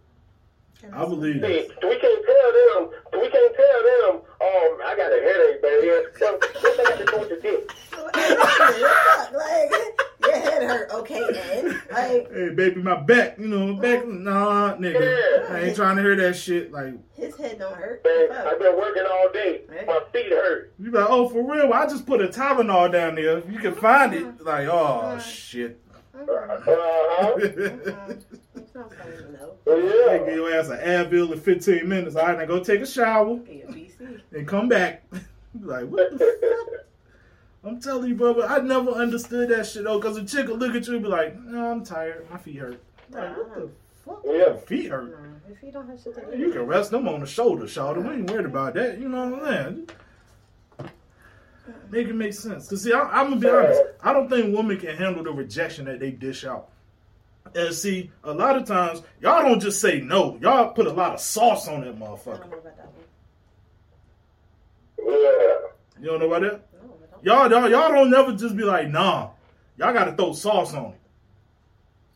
Speaker 1: I believe
Speaker 5: See,
Speaker 1: that.
Speaker 5: we can't tell them, we can't tell them, um, I got a headache, baby. So, what they got to do with the dick?
Speaker 2: like, your head hurt, okay, and like
Speaker 1: Hey, baby, my back. You know, my back. Nah, nigga. I ain't trying to hear that shit. Like,
Speaker 2: his head don't hurt.
Speaker 5: Man,
Speaker 2: Fuck.
Speaker 5: I've been working all day. My feet hurt.
Speaker 1: you be like, oh, for real? Well, I just put a Tylenol down there. You can find it. Like, oh shit.
Speaker 5: Uh-huh.
Speaker 2: It's not funny, no.
Speaker 1: Oh, they give
Speaker 5: Yeah.
Speaker 1: your ass an Advil in 15 minutes. All right, now go take a shower
Speaker 2: Be BC.
Speaker 1: and come back. Like, what the fuck? I'm telling you, brother, I never understood that shit, though, because a chick will look at you and be like, no, I'm tired. My feet hurt. Like, what the fuck?
Speaker 5: Oh, yeah.
Speaker 1: Your feet hurt.
Speaker 2: Nah, if you don't have shit to do,
Speaker 1: You can rest them on the shoulder, shoulder. We ain't worried about that. You know what I'm saying? Make it make sense. Cause see, I, I'm gonna be honest. I don't think women can handle the rejection that they dish out. And see, a lot of times y'all don't just say no. Y'all put a lot of sauce on that
Speaker 2: I
Speaker 1: motherfucker.
Speaker 2: don't know about that one.
Speaker 5: Yeah.
Speaker 1: You don't know about that?
Speaker 2: No, I don't.
Speaker 1: Y'all, y'all, y'all don't never just be like, nah. Y'all gotta throw sauce on it.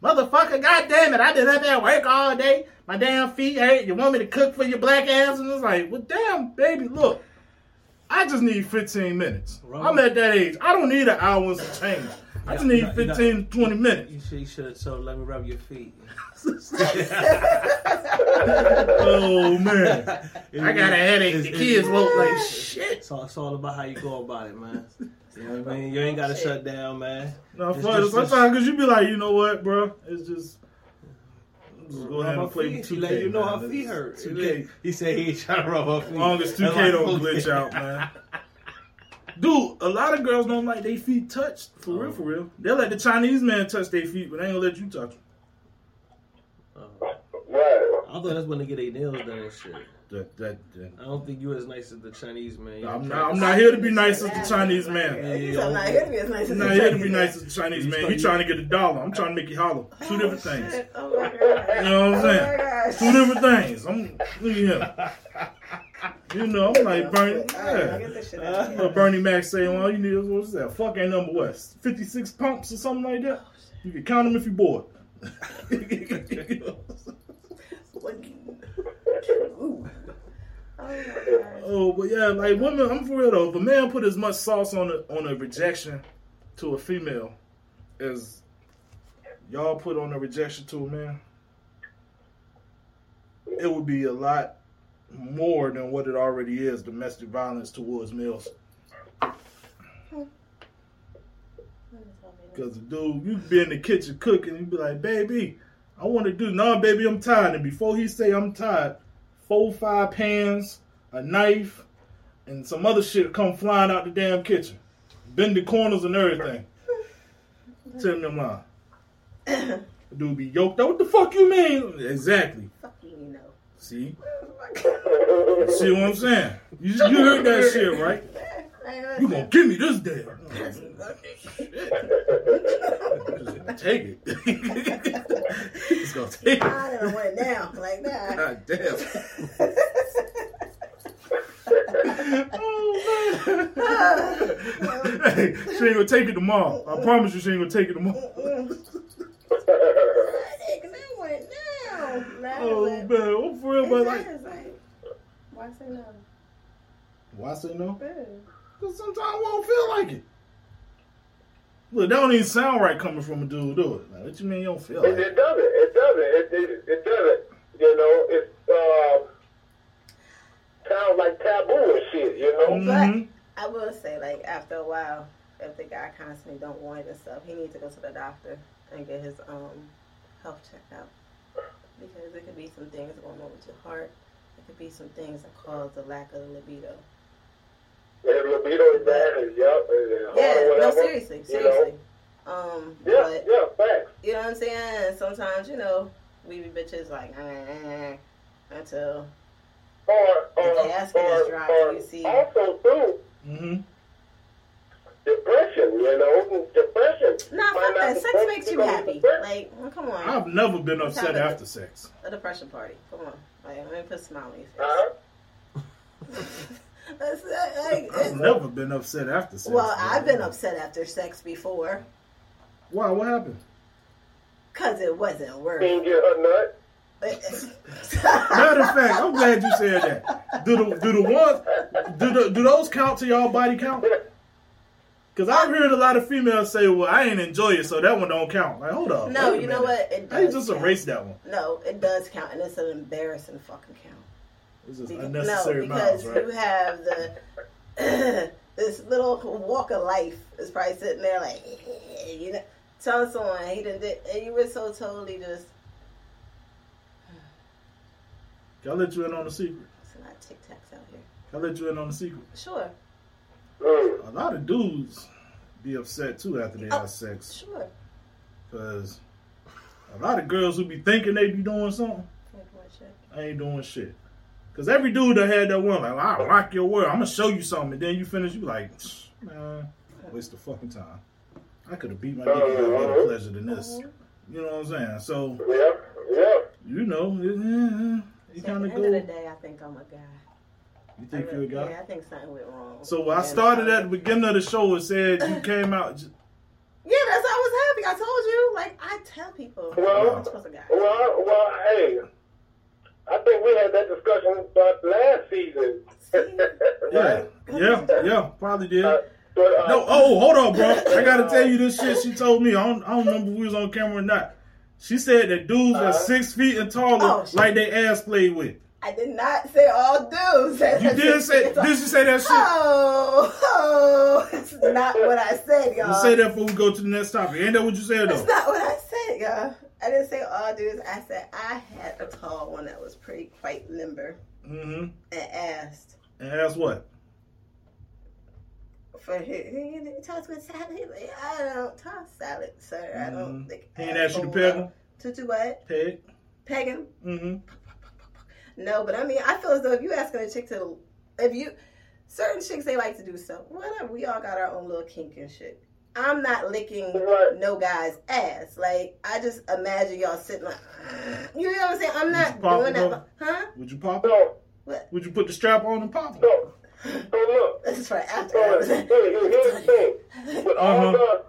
Speaker 1: Motherfucker, goddamn it! I been up at work all day. My damn feet hurt. You want me to cook for your black ass? And it's like, well, damn, baby, look. I just need 15 minutes.
Speaker 3: Wrong.
Speaker 1: I'm at that age. I don't need an hour and some change. I just need
Speaker 3: got- you got-
Speaker 1: 15, 20 minutes.
Speaker 3: You should, you should told, let me rub your feet.
Speaker 1: oh man, I got a headache. The
Speaker 3: It's-
Speaker 1: kids woke like shit.
Speaker 3: So it's all about how you go about it, man. You know what I mean? You ain't got to shut down, man.
Speaker 1: No,
Speaker 3: It's
Speaker 1: fun.
Speaker 3: just-
Speaker 1: Sometimes because you be like, you know what, bro? It's just. Just go ahead and play
Speaker 3: feet.
Speaker 1: with 2K.
Speaker 3: let you know
Speaker 1: man.
Speaker 3: her feet hurt.
Speaker 1: 2K.
Speaker 3: He said he ain't trying to rub her feet.
Speaker 1: As long as 2K don't glitch out, man. Dude, a lot of girls don't like their feet touched. For real, for real. They let the Chinese man touch their feet, but they ain't gonna let you touch them.
Speaker 3: Oh.
Speaker 5: Right.
Speaker 3: I thought that's when they get their nails done and shit.
Speaker 1: That, that, that.
Speaker 3: I don't think you as nice as the Chinese man. You
Speaker 1: I'm not, I'm not here to be nice as the Chinese man.
Speaker 2: I'm not here to be as nice as
Speaker 1: I'm
Speaker 2: the
Speaker 1: not here to
Speaker 2: Chinese
Speaker 1: be
Speaker 2: man.
Speaker 1: nice as the Chinese man. He trying to get a dollar. I'm trying to make you holler. Two oh, different
Speaker 2: Oh,
Speaker 1: things.
Speaker 2: Oh my god.
Speaker 1: You know what I'm
Speaker 2: Oh
Speaker 1: saying?
Speaker 2: my gosh.
Speaker 1: Two different things. I'm look at him. You know, I'm like Bernie. Yeah.
Speaker 2: get this shit out of
Speaker 1: What
Speaker 2: here.
Speaker 1: Bernie Mac saying, well, you need is what's that? Fuck ain't number what? 56 pumps or something like that? You can count them if you're bored.
Speaker 2: Ooh. Oh my god.
Speaker 1: oh, but yeah, like women, I'm for real though. If a man put as much sauce on a on a rejection to a female as y'all put on a rejection to a man, it would be a lot more than what it already is domestic violence towards males. Because the dude, you be in the kitchen cooking, you be like, baby, I want to do, no, baby, I'm tired. And before he say I'm tired, four, five pans, a knife, and some other shit come flying out the damn kitchen. Bend the corners and everything. Tell me I'm lying. Dude be yoked up. What the fuck you mean? Exactly.
Speaker 2: Fuck you, you know.
Speaker 1: See? See what I'm saying? You, you heard that shit, right? You gonna give me this damn. Take it. Just gonna take it.
Speaker 2: I done went down like that.
Speaker 1: God damn. oh man. hey, she ain't gonna take it tomorrow. I promise you she ain't gonna take it tomorrow.
Speaker 2: Nigga, that went down. That
Speaker 1: Oh man, I'm for real,
Speaker 2: It
Speaker 1: but like
Speaker 2: is, like, why say no?
Speaker 1: why say no? Cause sometimes we won't feel like it. Look, that don't even sound right coming from a dude, do it? Like, what you mean you don't feel like
Speaker 5: It,
Speaker 1: it?
Speaker 5: it doesn't. It doesn't. It, it, it doesn't. You know, it's uh, sounds like taboo and shit. You know.
Speaker 1: Mhm.
Speaker 2: I will say, like, after a while, if the guy constantly don't want it and stuff, he needs to go to the doctor and get his um health checked out. Because there could be some things going on with your heart. It could be some things that cause the lack of the libido.
Speaker 5: His libido is bad. and Yup. and- and
Speaker 2: Yeah,
Speaker 5: or
Speaker 2: no,
Speaker 5: whatever,
Speaker 2: seriously,
Speaker 5: know.
Speaker 2: seriously. Um,
Speaker 5: Yeah,
Speaker 2: but
Speaker 5: yeah, facts.
Speaker 2: you know what I'm saying? Sometimes, you know, we be bitches like "Eh, eh, eh," until
Speaker 5: Or,
Speaker 2: The
Speaker 5: or,
Speaker 2: casket
Speaker 5: or,
Speaker 2: is dropped,
Speaker 5: or
Speaker 2: you see.
Speaker 5: also too,
Speaker 1: Mhm.
Speaker 5: Depression. You know, depression.
Speaker 2: nah,
Speaker 5: Might
Speaker 2: fuck
Speaker 5: not
Speaker 2: that. Sex makes you happy.
Speaker 5: depression.
Speaker 2: Like, well, come on,
Speaker 1: I've never been
Speaker 2: Let's
Speaker 1: upset
Speaker 2: have a-
Speaker 1: after sex.
Speaker 2: a depression party. Come on, like, let me put a smile on your face.
Speaker 5: Huh?
Speaker 2: Uh, like,
Speaker 1: I've never been upset after sex.
Speaker 2: well,
Speaker 1: man.
Speaker 2: I've been upset after sex before
Speaker 1: Why? What happened?
Speaker 2: because it wasn't worth.
Speaker 5: Didn't get a nut.
Speaker 1: Matter of fact, I'm glad you said that. Do the do the ones do the do those count to y'all body count? Because I've heard a lot of females say, "Well, I ain't enjoy it, so that one don't count." Like, hold up.
Speaker 2: no, you know what? It does
Speaker 1: just
Speaker 2: count.
Speaker 1: erase that one?
Speaker 2: No, it does count, and it's an embarrassing fucking count.
Speaker 1: It's just
Speaker 2: Because,
Speaker 1: unnecessary
Speaker 2: no, because
Speaker 1: miles, right?
Speaker 2: you have the this little walk of life is probably sitting there like you know telling someone he didn't did, and you were so totally just
Speaker 1: Can I let you in on the secret?
Speaker 2: it's of tic tacs out here.
Speaker 1: Can I let you in on the secret?
Speaker 2: Sure.
Speaker 1: A lot of dudes be upset too after they
Speaker 2: Oh.
Speaker 1: have sex
Speaker 2: sure.
Speaker 1: because a lot of girls who be thinking they be doing something,
Speaker 2: Like what shit?
Speaker 1: I ain't doing shit. Cause every dude that had that one, like, I rock your world, I'm gonna show you something, and then you finish, you be like, man, waste of fucking time. I could have beat my dick and got better pleasure than this. Uh-huh. You know what I'm saying? So,
Speaker 5: Yeah, yeah.
Speaker 1: you know, it, yeah, you
Speaker 2: At
Speaker 1: kind
Speaker 2: the end of the day, I think I'm a guy.
Speaker 1: You think
Speaker 2: I
Speaker 1: you're a guy?
Speaker 2: Yeah, I think something went wrong.
Speaker 1: So when I
Speaker 2: And,
Speaker 1: started
Speaker 2: uh,
Speaker 1: at the beginning of the show, and said you came out. j-
Speaker 2: Yeah, that's why I was happy. I told you. Like I tell people,
Speaker 5: Well,
Speaker 2: I'm to.
Speaker 5: Well, well, hey, I think we had that discussion about last season.
Speaker 1: Yeah, yeah, yeah, probably did.
Speaker 5: Uh, but, uh,
Speaker 1: No, oh, hold on, bro. I gotta tell you this shit she told me. I don't, I don't remember if we was on camera or not. She said that dudes
Speaker 5: Uh-huh.
Speaker 1: that's six feet and taller
Speaker 2: Oh,
Speaker 1: like they ass played with.
Speaker 2: I did not say all dudes.
Speaker 1: You did say, did you say that shit?
Speaker 2: Oh, oh, it's not what I said, y'all.
Speaker 1: You say that before we go to the next topic. Ain't that what you said
Speaker 2: That's
Speaker 1: though?
Speaker 2: not what I said, y'all. I didn't say all dudes. I said I had a tall one that was pretty quite limber
Speaker 1: Mm-hmm.
Speaker 2: and asked
Speaker 1: And ask what?
Speaker 2: for he, he, tossed with salad. I don't toss salad, sir. I don't
Speaker 1: Mhm.
Speaker 2: think
Speaker 1: He ain't asked you to peg him?
Speaker 2: To do what?
Speaker 1: Peg?
Speaker 2: Peg him?
Speaker 1: Mm-hmm.
Speaker 2: No, but I mean, I feel as though if you asking a chick to, if you, certain chicks they like to do stuff. Whatever, we all got our own little kink and shit. I'm not licking
Speaker 5: Right.
Speaker 2: no guy's ass. Like I just imagine y'all sitting like, you know what I'm saying? I'm not
Speaker 1: you pop
Speaker 2: doing
Speaker 1: it,
Speaker 2: that, huh?
Speaker 1: Would you pop it?
Speaker 5: so,
Speaker 2: What?
Speaker 1: Would you put the strap on and pop it?
Speaker 5: so, so look.
Speaker 2: This is for after
Speaker 5: So,
Speaker 2: hours.
Speaker 5: here- here- here's the thing. With all
Speaker 1: Uh-huh.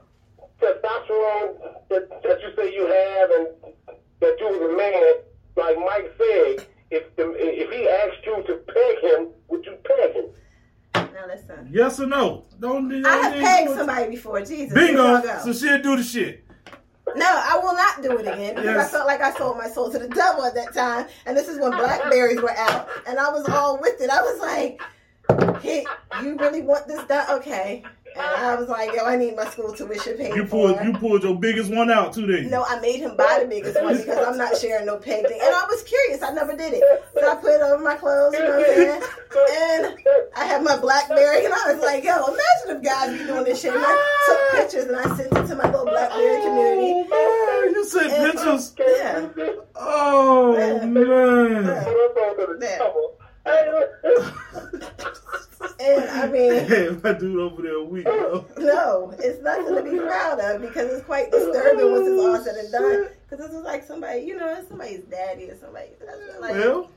Speaker 5: the testosterone that, that you say you have and that you was a man, like Mike said, if if he asked you to peg him, would you peg him?
Speaker 2: Now listen,
Speaker 1: Yes or no? Don't. don't
Speaker 2: I have pegged somebody before. Jesus,
Speaker 1: Bingo. So she'll do the shit.
Speaker 2: No, I will not do it again because
Speaker 1: Yes.
Speaker 2: I felt like I sold my soul to the devil at that time. And this is when Blackberries were out, and I was all with it. I was like, "Hey, you really want this done? Okay." And I was like, yo, I need my school tuition paid.
Speaker 1: You pulled for. you pulled your biggest one out too then.
Speaker 2: No, I made him buy the biggest one because I'm not sharing no painting. And I was curious, I never did it. but I put it over my clothes, you know what I'm saying? And I had my Blackberry and I was like, yo, imagine if guys be doing this shit. And I took pictures and I sent it to my little Blackberry oh, community.
Speaker 1: Oh man, you sent
Speaker 2: and, uh,
Speaker 1: pictures. Yeah. Oh man. man. man. man had my dude over there a week.
Speaker 2: No, it's nothing to be proud of because it's quite disturbing once it's all said and done. Oh, because this is like somebody, you know, it's somebody's daddy or somebody. That's like,
Speaker 1: Well,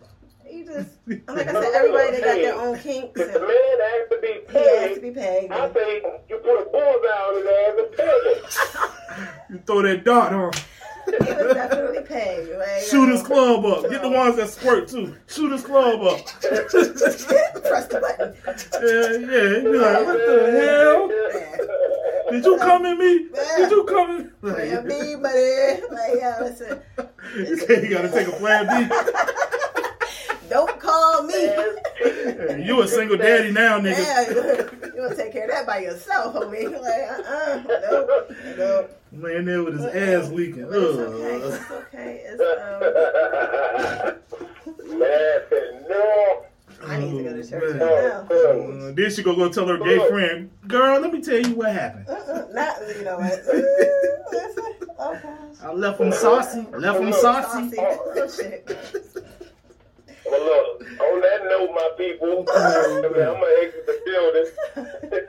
Speaker 2: you just, like I said, everybody they got their own kinks
Speaker 5: If the
Speaker 2: and
Speaker 5: man has to be
Speaker 2: he has to
Speaker 5: paid,
Speaker 2: be paid.
Speaker 5: I say you put a bullseye on his ass and peg him.
Speaker 1: you throw that dart on.
Speaker 2: He was definitely paid. Like,
Speaker 1: Shooters Club up. Get the ones that squirt too. Shooters Club up.
Speaker 2: Press the button.
Speaker 1: Yeah, yeah. You be like, what the hell? Did you come at me? Did you come at
Speaker 2: Plan
Speaker 1: me?
Speaker 2: B, buddy. Like, yeah, listen.
Speaker 1: You gotta take a plan B.
Speaker 2: Don't call me.
Speaker 1: Hey, You a single daddy now, nigga.
Speaker 2: Yeah, you want to take care of that by yourself, homie. Like, uh-uh. Nope. Nope.
Speaker 1: Laying there with his ass leaking.
Speaker 2: But it's okay. It's okay. It's, um,
Speaker 5: Man said no.
Speaker 2: I need to go to church
Speaker 1: Oh,
Speaker 2: right now.
Speaker 5: Uh,
Speaker 1: then she gonna go tell her gay friend, girl, let me tell you what happened.
Speaker 2: Uh-uh. Not, you know what? Uh, listen. Okay.
Speaker 1: I left him saucy. Left him saucy.
Speaker 2: Saucy. Oh, shit.
Speaker 5: Well, look, on that note, my people, I'm gonna exit the building.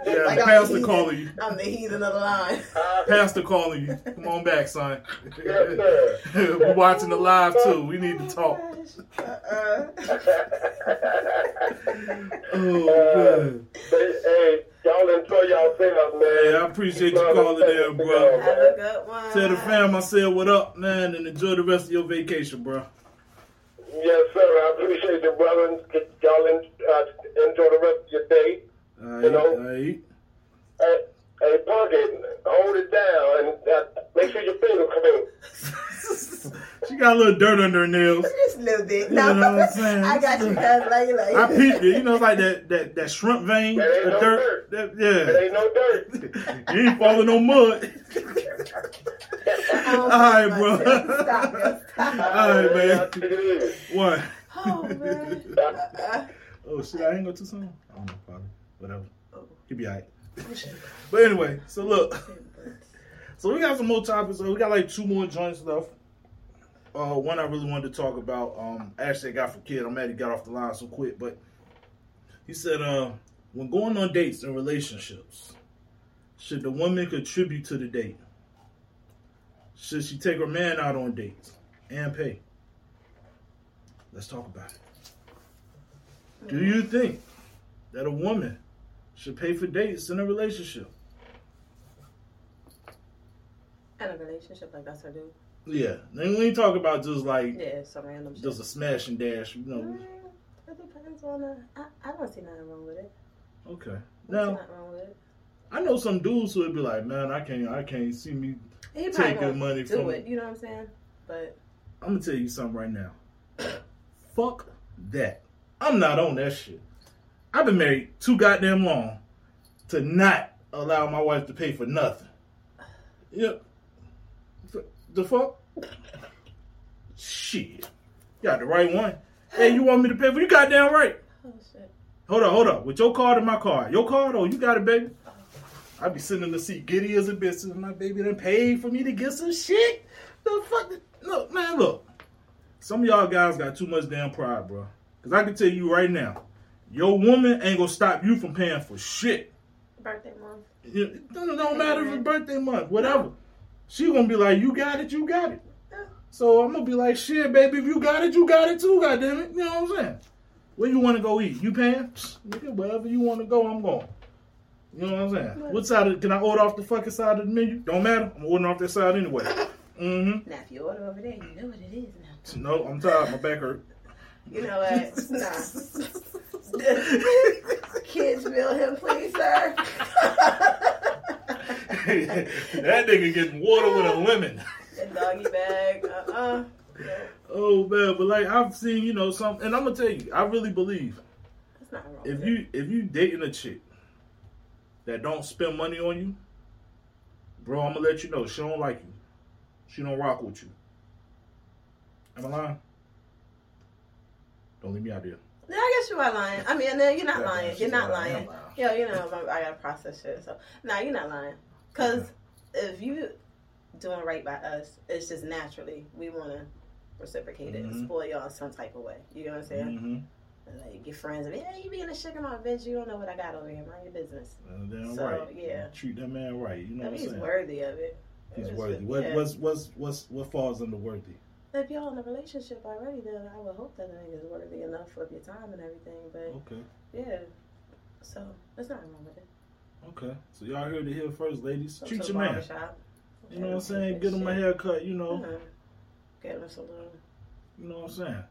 Speaker 1: Yeah,
Speaker 2: Like
Speaker 1: the
Speaker 2: I'm
Speaker 1: pastor
Speaker 2: the
Speaker 1: calling you.
Speaker 2: I'm the heathen of the line.
Speaker 5: Uh,
Speaker 1: Pastor calling you. Come on back, son.
Speaker 5: yes, sir.
Speaker 1: We're watching the live too. We need to talk.
Speaker 2: Uh-uh.
Speaker 1: Oh man.
Speaker 5: Hey, hey, y'all enjoy yourselves, man.
Speaker 1: Hey, I appreciate you calling in, bro.
Speaker 2: Have a good one.
Speaker 1: Tell the fam I said what up, man, and enjoy the rest of your vacation, bro.
Speaker 5: Yes, sir. I appreciate you, brother. Y'all en- uh, enjoy the rest of your day.
Speaker 1: Alright,
Speaker 5: know.
Speaker 1: alright.
Speaker 5: Hey, hey Punky, hold it down and uh, make sure your fingers clean.
Speaker 1: She got a little dirt under her nails.
Speaker 2: Just a little bit.
Speaker 1: You
Speaker 2: No,
Speaker 1: know what I'm saying?
Speaker 2: I got you, cuz. Like, like.
Speaker 1: I peeped it. You know, like that that that shrimp vein,
Speaker 5: That ain't
Speaker 1: the
Speaker 5: no
Speaker 1: dirt. That,
Speaker 5: There
Speaker 1: yeah.
Speaker 5: ain't no dirt.
Speaker 1: you ain't falling no mud.
Speaker 2: I
Speaker 1: All right, bro.
Speaker 2: Stop, yo, stop.
Speaker 1: All right, man.
Speaker 5: I'll take it easy.
Speaker 1: One.
Speaker 2: Oh, man. Uh,
Speaker 1: Oh shit! I ain't go too soon. I don't know, probably. Whatever.
Speaker 2: oh.
Speaker 1: He'll be alright. But anyway, so look. So we got some more topics. We got like two more joints left. Uh, one I really wanted to talk about. Um, actually, I got for kid. I'm mad he got off the line so quick, but he said, uh, when going on dates and relationships, should the woman contribute to the date? Should she take her man out on dates and pay? Let's talk about it. Do you think that a woman should pay for dates in a relationship?
Speaker 2: In a relationship, like that's her dude.
Speaker 1: Yeah. Then we ain't talk about just like
Speaker 2: Yeah, some random shit.
Speaker 1: just a smash and dash, you know.
Speaker 2: It depends on the. I, I don't see nothing wrong with it.
Speaker 1: Okay.
Speaker 2: I
Speaker 1: Now
Speaker 2: wrong with it.
Speaker 1: I know some dudes who would be like, man, I can't, I can't see me.
Speaker 2: He
Speaker 1: Taking money
Speaker 2: do
Speaker 1: from-
Speaker 2: it. You know what I'm saying? But
Speaker 1: I'm gonna tell you something right now. Fuck that. I'm not on that shit. I've been married too goddamn long to not allow my wife to pay for nothing. Yep. The fuck? Shit. You got the right one. Hey, you want me to pay for you goddamn right.
Speaker 2: oh shit.
Speaker 1: Hold on, hold on. With your card and my card. Your card? Oh, you got it, baby. I be sitting in the seat giddy as a bitch. and My baby done paid for me to get some shit. The fuck? Look, man, look. Some of y'all guys got too much damn pride, bro. Because I can tell you right now, your woman ain't gonna stop you from paying for shit.
Speaker 2: Birthday month.
Speaker 1: It don't, don't matter if it's birthday month, whatever. She gonna be like, you got it, you got it. So I'm gonna be like, shit, baby, if you got it, you got it too, goddamn it. You know what I'm saying? Where you wanna go eat? You paying? Psst, Nigga, wherever you wanna go, I'm going. You know what I'm saying? What side of, can I order off the fucking side of the menu? Don't matter. I'm ordering off that side anyway. Mm-hmm.
Speaker 2: Now, if you order over there, you know what it is now.
Speaker 1: No, I'm tired. My back hurt.
Speaker 2: You know what? Nah. Kids bill him, please, sir.
Speaker 1: that nigga getting water with a lemon.
Speaker 2: doggy bag. Uh-uh. No,
Speaker 1: Oh man, but like I've seen, you know, some, and I'm gonna tell you, I really believe
Speaker 2: that's not wrong.
Speaker 1: if you if you dating a chick that don't spend money on you, bro, I'm gonna let you know she don't like you. She don't rock with you. Am I lying? Don't leave me out there.
Speaker 2: Yeah, I guess you are lying. I mean, no, you're not
Speaker 1: Yeah,
Speaker 2: lying. You're not
Speaker 1: lying.
Speaker 2: lying. Yo, you know, I, gotta process shit. So, nah, you're not lying. Cause if you doing right by us, it's just naturally we want to reciprocate it and
Speaker 1: Mhm.
Speaker 2: spoil y'all some type of way. You know what I'm saying?
Speaker 1: Mm-hmm.
Speaker 2: Like your friends, be, hey, you being a sugar mom, bitch. You don't know what I got over here. Mind your business. So,
Speaker 1: right.
Speaker 2: yeah.
Speaker 1: Treat that man right. You know
Speaker 2: I
Speaker 1: what I'm
Speaker 2: he's
Speaker 1: saying?
Speaker 2: worthy of it.
Speaker 1: He's worthy. What,
Speaker 2: yeah.
Speaker 1: what's what's what's what falls under worthy?
Speaker 2: If y'all in a relationship already, then I would hope that the nigga's worthy enough of your time and everything. But
Speaker 1: Okay.
Speaker 2: yeah, so there's nothing wrong with it.
Speaker 1: Okay. So y'all heard it here first, ladies.
Speaker 2: Go
Speaker 1: Treat your man. You know what I'm saying? Get him a haircut. You know.
Speaker 2: Mhm. Get him some little.
Speaker 1: You know what I'm saying?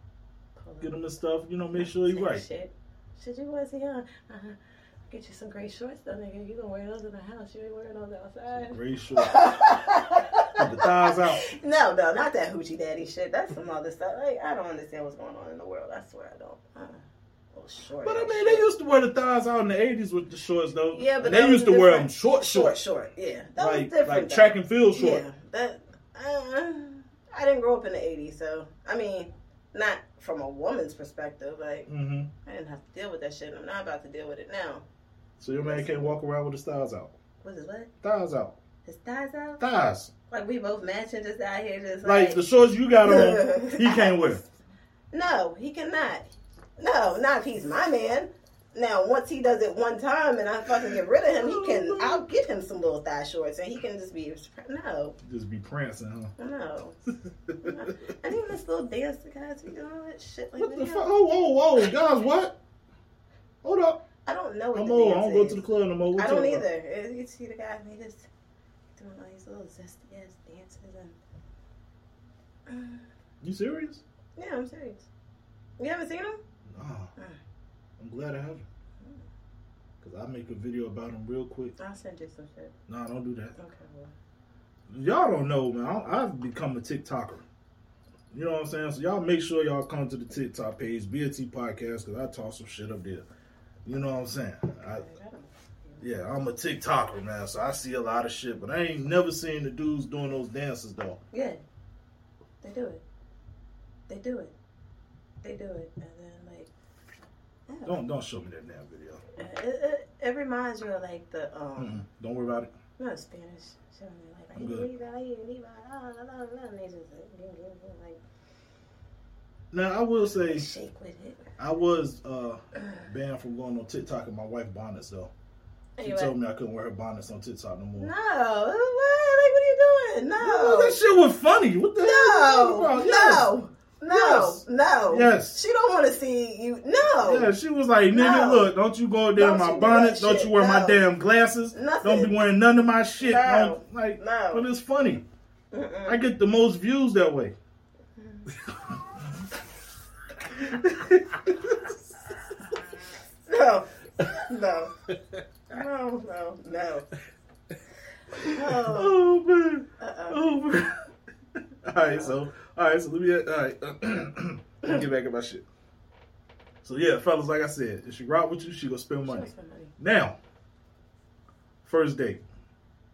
Speaker 2: pull
Speaker 1: Get him the stuff. You know, make sure he
Speaker 2: Take
Speaker 1: right.
Speaker 2: Shit. Shit, you to see, huh? Uh-huh. Get you some gray shorts, though, nigga. You gonna wear those in the house. You ain't wearing those outside.
Speaker 1: Gray shorts. Put the thighs out.
Speaker 2: No, no, not that hoochie daddy shit. That's some other stuff. Like, I don't understand what's going on in the world. I swear I don't. Uh, little short.
Speaker 1: But I mean, they used to wear the thighs out in the '80s with the shorts, though.
Speaker 2: Yeah, but
Speaker 1: they used to
Speaker 2: was
Speaker 1: wear them short, short,
Speaker 2: short, short. Yeah, that
Speaker 1: like
Speaker 2: was different.
Speaker 1: like
Speaker 2: though.
Speaker 1: track and field short.
Speaker 2: Yeah, that. Uh, I didn't grow up in the '80s, so I mean, not from a woman's perspective. Like,
Speaker 1: hmm
Speaker 2: I didn't have to deal with that shit. I'm not about to deal with it now.
Speaker 1: So your man can't walk around with his thighs out.
Speaker 2: What's his what?
Speaker 1: Thighs out.
Speaker 2: His thighs out?
Speaker 1: Thighs.
Speaker 2: Like we both matching, just out here, just
Speaker 1: Like
Speaker 2: like.
Speaker 1: the shorts you got on, he can't wear.
Speaker 2: No, he cannot. No, not if he's my man. Now, once he does it one time and I fucking get rid of him, he can. I'll get him some little thigh shorts and he can just be. No,
Speaker 1: Just be prancing, huh?
Speaker 2: no. And even this little dance the guys be doing all that shit. Like, that.
Speaker 1: what the fuck? Oh, whoa, whoa, guys, what? Hold up.
Speaker 2: I don't know what
Speaker 1: I'm old. I don't go to the club no more. What
Speaker 2: I don't either. You see the guys, they just doing all these little zesty ass dances and.
Speaker 1: You serious?
Speaker 2: Yeah, I'm serious. You haven't seen them?
Speaker 1: Nah.
Speaker 2: Mm.
Speaker 1: I'm glad I haven't. Cause I make a video about him real quick.
Speaker 2: I'll send you some shit.
Speaker 1: Nah, don't do that.
Speaker 2: Okay, well.
Speaker 1: Y'all don't know, man. I've become a TikToker. You know what I'm saying? So y'all make sure y'all come to the TikTok page, BAT Podcast, because I toss some shit up there. You know what I'm saying? I, yeah, I'm a TikToker, man. So I see a lot of shit, but I ain't never seen the dudes doing those dances though.
Speaker 2: Yeah, they do it. They do it. They do it, and then like, yeah.
Speaker 1: Don't don't show me that damn video.
Speaker 2: It, it, it reminds you of like the um,
Speaker 1: Mm-mm. Don't worry about it.
Speaker 2: not Spanish. Showing you like,
Speaker 1: I'm good.
Speaker 2: "Viva, viva, ah, la, la, la," and they just like,
Speaker 1: Now I will say
Speaker 2: shake with it.
Speaker 1: I was uh, banned from going on TikTok and my wife bonnets though. She
Speaker 2: Anyway.
Speaker 1: told me I couldn't wear her bonnets on TikTok no more.
Speaker 2: No, what? Like, what are you doing? No,
Speaker 1: that shit was funny. What the
Speaker 2: no,
Speaker 1: talking about?
Speaker 2: no, no,
Speaker 1: Yes.
Speaker 2: no.
Speaker 1: Yes.
Speaker 2: She don't want to see you. No.
Speaker 1: Yeah, she was like, nigga,
Speaker 2: No.
Speaker 1: look, don't you go there in my bonnet. Don't
Speaker 2: shit.
Speaker 1: you wear my damn glasses.
Speaker 2: Nothing.
Speaker 1: Don't be wearing none of my shit.
Speaker 2: No.
Speaker 1: Like,
Speaker 2: No.
Speaker 1: but it's funny.
Speaker 2: Mm-mm.
Speaker 1: I get the most views that way.
Speaker 2: No, no, no, no, no. Oh,
Speaker 1: oh man.
Speaker 2: uh-uh.
Speaker 1: Oh man. all right, so all right, so let me all right. let me get back at my shit. So yeah, fellas, like I said, if she rock with you, she gonna spend money.
Speaker 2: Show some money.
Speaker 1: Now, first date.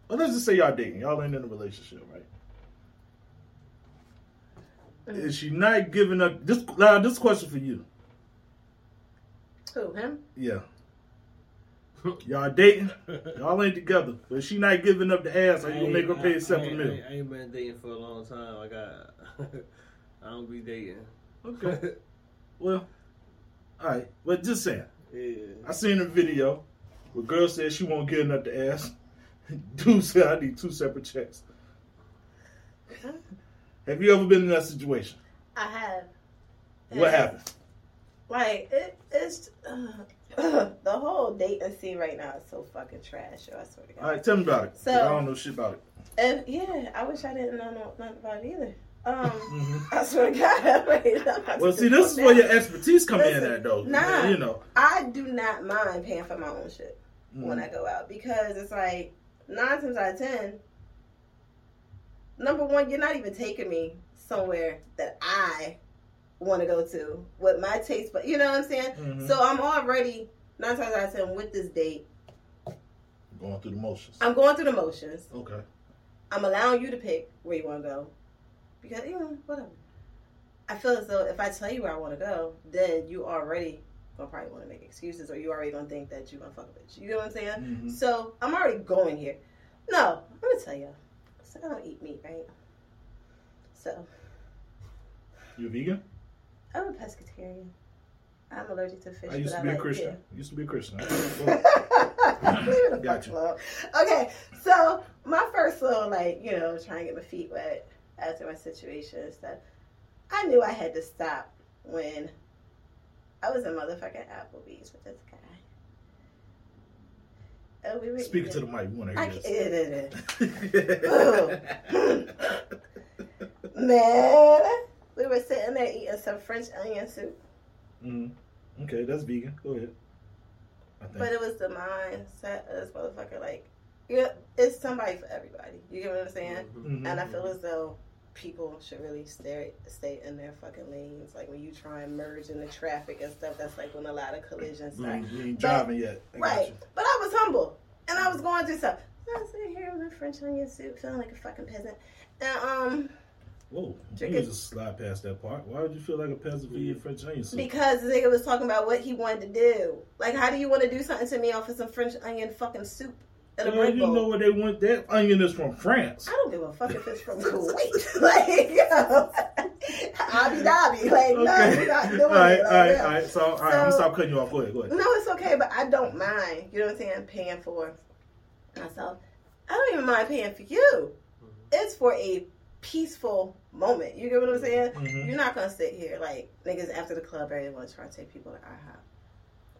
Speaker 1: Well, let's just say y'all dating. Y'all ain't in a relationship, right? Is she not giving up? This now, this question for you.
Speaker 2: Who him?
Speaker 1: Yeah. Y'all dating. Y'all ain't together. But she not giving up the ass. Are you gonna make her pay a
Speaker 3: I,
Speaker 1: separate
Speaker 3: I,
Speaker 1: meal?
Speaker 3: I, I ain't been dating for a long time. I got. I don't be dating.
Speaker 1: Okay. Well, all right. But just saying.
Speaker 3: yeah.
Speaker 1: I seen a video where girl said she won't get enough the ass. Dude said I need two separate checks. Have you ever been in that situation?
Speaker 2: I have.
Speaker 1: What happened?
Speaker 2: Like it, it's uh, the whole dating scene right now is so fucking trash. Yo, I swear to God.
Speaker 1: All right, tell me about it.
Speaker 2: So-
Speaker 1: I don't know shit about it.
Speaker 2: And yeah, I wish I didn't know no, nothing about it either. Um,
Speaker 1: Mhm.
Speaker 2: I swear to God. Wait,
Speaker 1: Well, see, this is where your expertise come in at, though.
Speaker 2: nah.
Speaker 1: You know.
Speaker 2: I do not mind paying for my own shit when
Speaker 1: Mhm.
Speaker 2: I go out because it's like nine times out of ten. Number one, you're not even taking me somewhere that I want to go to with my taste, but you know what I'm saying.
Speaker 1: Mhm.
Speaker 2: So I'm already nine times out of ten with this date.
Speaker 1: Going through the motions.
Speaker 2: I'm going through the motions.
Speaker 1: Okay.
Speaker 2: I'm allowing you to pick where you want to go because you know whatever. I feel as though if I tell you where I want to go, then you already gonna probably want to make excuses, or you already gonna think that you gonna fuck a bitch. You know what I'm saying?
Speaker 1: Mhm.
Speaker 2: So I'm already going here. No, I'm gonna tell you. So I don't eat meat, right? So
Speaker 1: You a vegan?
Speaker 2: I'm a pescatarian. I'm allergic to fish.
Speaker 1: I used to be
Speaker 2: I
Speaker 1: a
Speaker 2: like
Speaker 1: Christian.
Speaker 2: it.
Speaker 1: Used to be a Christian.
Speaker 2: Leave it the fuck
Speaker 1: Gotcha.
Speaker 2: Okay, so my first little like you know trying to get my feet wet after my situation is that I knew I had to stop when I was in motherfucking Applebee's with this guy. We were
Speaker 1: Speaking to the mic, we want to
Speaker 2: I
Speaker 1: hear this.
Speaker 2: man, we were sitting there eating some French onion soup,
Speaker 1: Mhm. Okay, that's vegan. Go ahead. I think.
Speaker 2: but it was the mindset of this motherfucker. Like, yeah, it's somebody for everybody. You get what I'm saying?
Speaker 1: Mhm.
Speaker 2: And I feel as though people should really stay stay in their fucking lanes. Like when you try and merge in the traffic and stuff, that's like when a lot of collisions start.
Speaker 1: ain't, you ain't driving yet. I
Speaker 2: Right. But I was humble and I was going through stuff. I was sitting here with a French onion soup, feeling like a fucking peasant. And um,
Speaker 1: Whoa, you just slide past that part. Why would you feel like a peasant for your French onion soup?
Speaker 2: because the nigga was talking about what he wanted to do. Like, how do you want to do something to me off of some French onion fucking soup in a
Speaker 1: Girl, you
Speaker 2: bowl?
Speaker 1: know where they want that onion is from France.
Speaker 2: I don't give a fuck if it's from Kuwait. like, you Abu Dhabi. Like, no, we're not doing
Speaker 1: all right,
Speaker 2: it.
Speaker 1: all
Speaker 2: Like,
Speaker 1: right,
Speaker 2: yeah.
Speaker 1: all right. So, all right, I'm gonna stop cutting you off. Go ahead, go ahead.
Speaker 2: No, it's okay, but I don't mind. You know what I'm saying? Paying for myself. I don't even mind paying for you. It's for a peaceful moment. You get what I'm saying?
Speaker 1: Mhm.
Speaker 2: You're not gonna sit here like niggas after the club ready to want to try to take people to IHOP.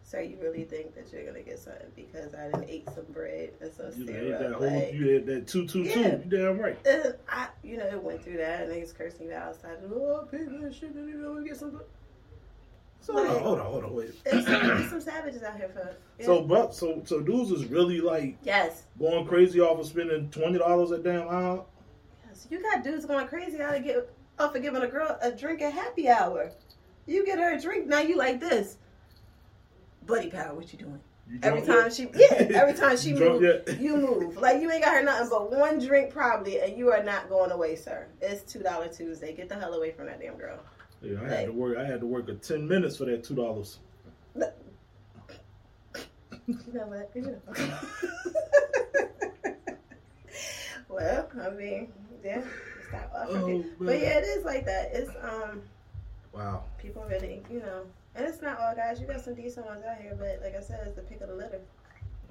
Speaker 2: Sir, you really think that you're gonna get something because I didn't ate some bread and some
Speaker 1: You
Speaker 2: syrup?
Speaker 1: ate that whole,
Speaker 2: like,
Speaker 1: you ate that two, two, two.
Speaker 2: Yeah.
Speaker 1: You damn right.
Speaker 2: and I, you know, it went through that, and niggas cursing me outside. Oh, people and shit, didn't even know we get some.
Speaker 1: So hold on, hold on, hold on, wait.
Speaker 2: There's some, some savages out here for. Yeah.
Speaker 1: So, but so so dudes is really like
Speaker 2: yes,
Speaker 1: going crazy off of spending twenty dollars a damn hour.
Speaker 2: yes, you got dudes going crazy out of get off of giving a girl a drink at happy hour. You get her a drink, now you like this. Buddy power, what you doing?
Speaker 1: You
Speaker 2: Every time
Speaker 1: yet?
Speaker 2: she, yeah, every time she moves, you move. Like you ain't got her nothing but one drink probably, and you are not going away, sir. It's two dollar Tuesday. Get the hell away from that damn girl.
Speaker 1: Yeah, I had to work. I had to work a ten minutes for that two dollars.
Speaker 2: You know what? You know. well, I mean, yeah, stop offering
Speaker 1: Oh,
Speaker 2: But yeah, it is like that. It's um,
Speaker 1: Wow.
Speaker 2: people really, you know, and it's not all guys. You got some decent ones out here, but like I said, it's the pick of the litter.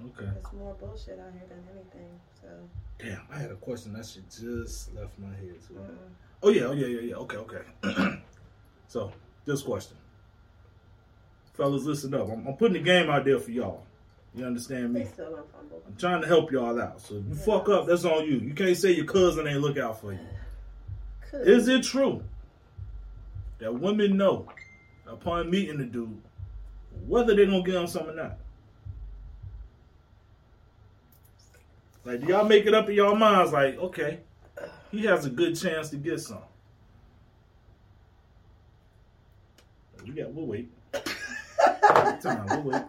Speaker 1: Okay.
Speaker 2: It's more bullshit out here than anything. So,
Speaker 1: Damn, I had a question that shit just left my head too. Oh yeah, oh yeah, yeah, yeah. Okay, okay. so this question, fellas, listen up. I'm, I'm putting the game out there for y'all. You understand
Speaker 2: they
Speaker 1: me?
Speaker 2: still gonna fumble.
Speaker 1: I'm trying to help y'all out. So if you fuck up, that's on you. You can't say your cousin ain't look out for you.
Speaker 2: Could.
Speaker 1: Is it true that women know upon meeting the dude whether they're gonna get him some or not? Like, do y'all make it up in y'all minds? Like, okay, he has a good chance to get some. We got. We'll wait. Time. We'll wait.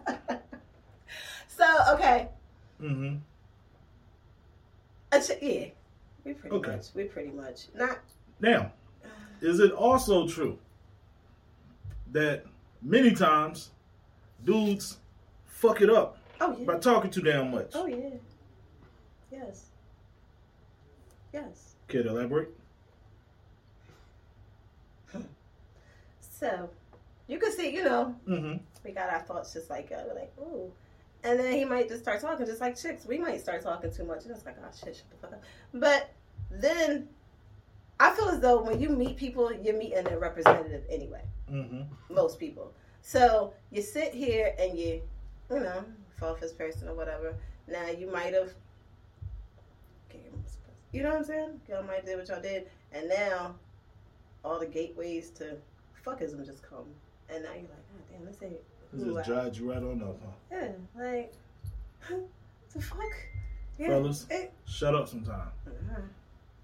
Speaker 2: So okay,
Speaker 1: Mm-hmm.
Speaker 2: Yeah, we pretty
Speaker 1: Okay.
Speaker 2: much, we pretty much not.
Speaker 1: Now, is it also true that many times dudes fuck it up
Speaker 2: Oh yeah.
Speaker 1: by talking too damn much?
Speaker 2: Oh yeah. Yes. Yes.
Speaker 1: To elaborate?
Speaker 2: So, you can see, you know,
Speaker 1: Mm-hmm.
Speaker 2: we got our thoughts just like, uh, we're like, ooh. And then he might just start talking, just like chicks. We might start talking too much, and it's like, oh shit, shut the fuck up. But then, I feel as though when you meet people, you're meeting a representative anyway.
Speaker 1: Mm-hmm.
Speaker 2: most people. So you sit here and you, you know, fall for this person or whatever. Now you might have, you know what I'm saying? Y'all might did what y'all did, and now all the gateways to fuckism just come, and now you're like, oh damn, this ain't.
Speaker 1: This
Speaker 2: who I-
Speaker 1: just drives you right on up, huh?
Speaker 2: Yeah, like, the fuck. Yeah,
Speaker 1: Fellas.
Speaker 2: it-
Speaker 1: Shut up sometime.
Speaker 2: uh-huh.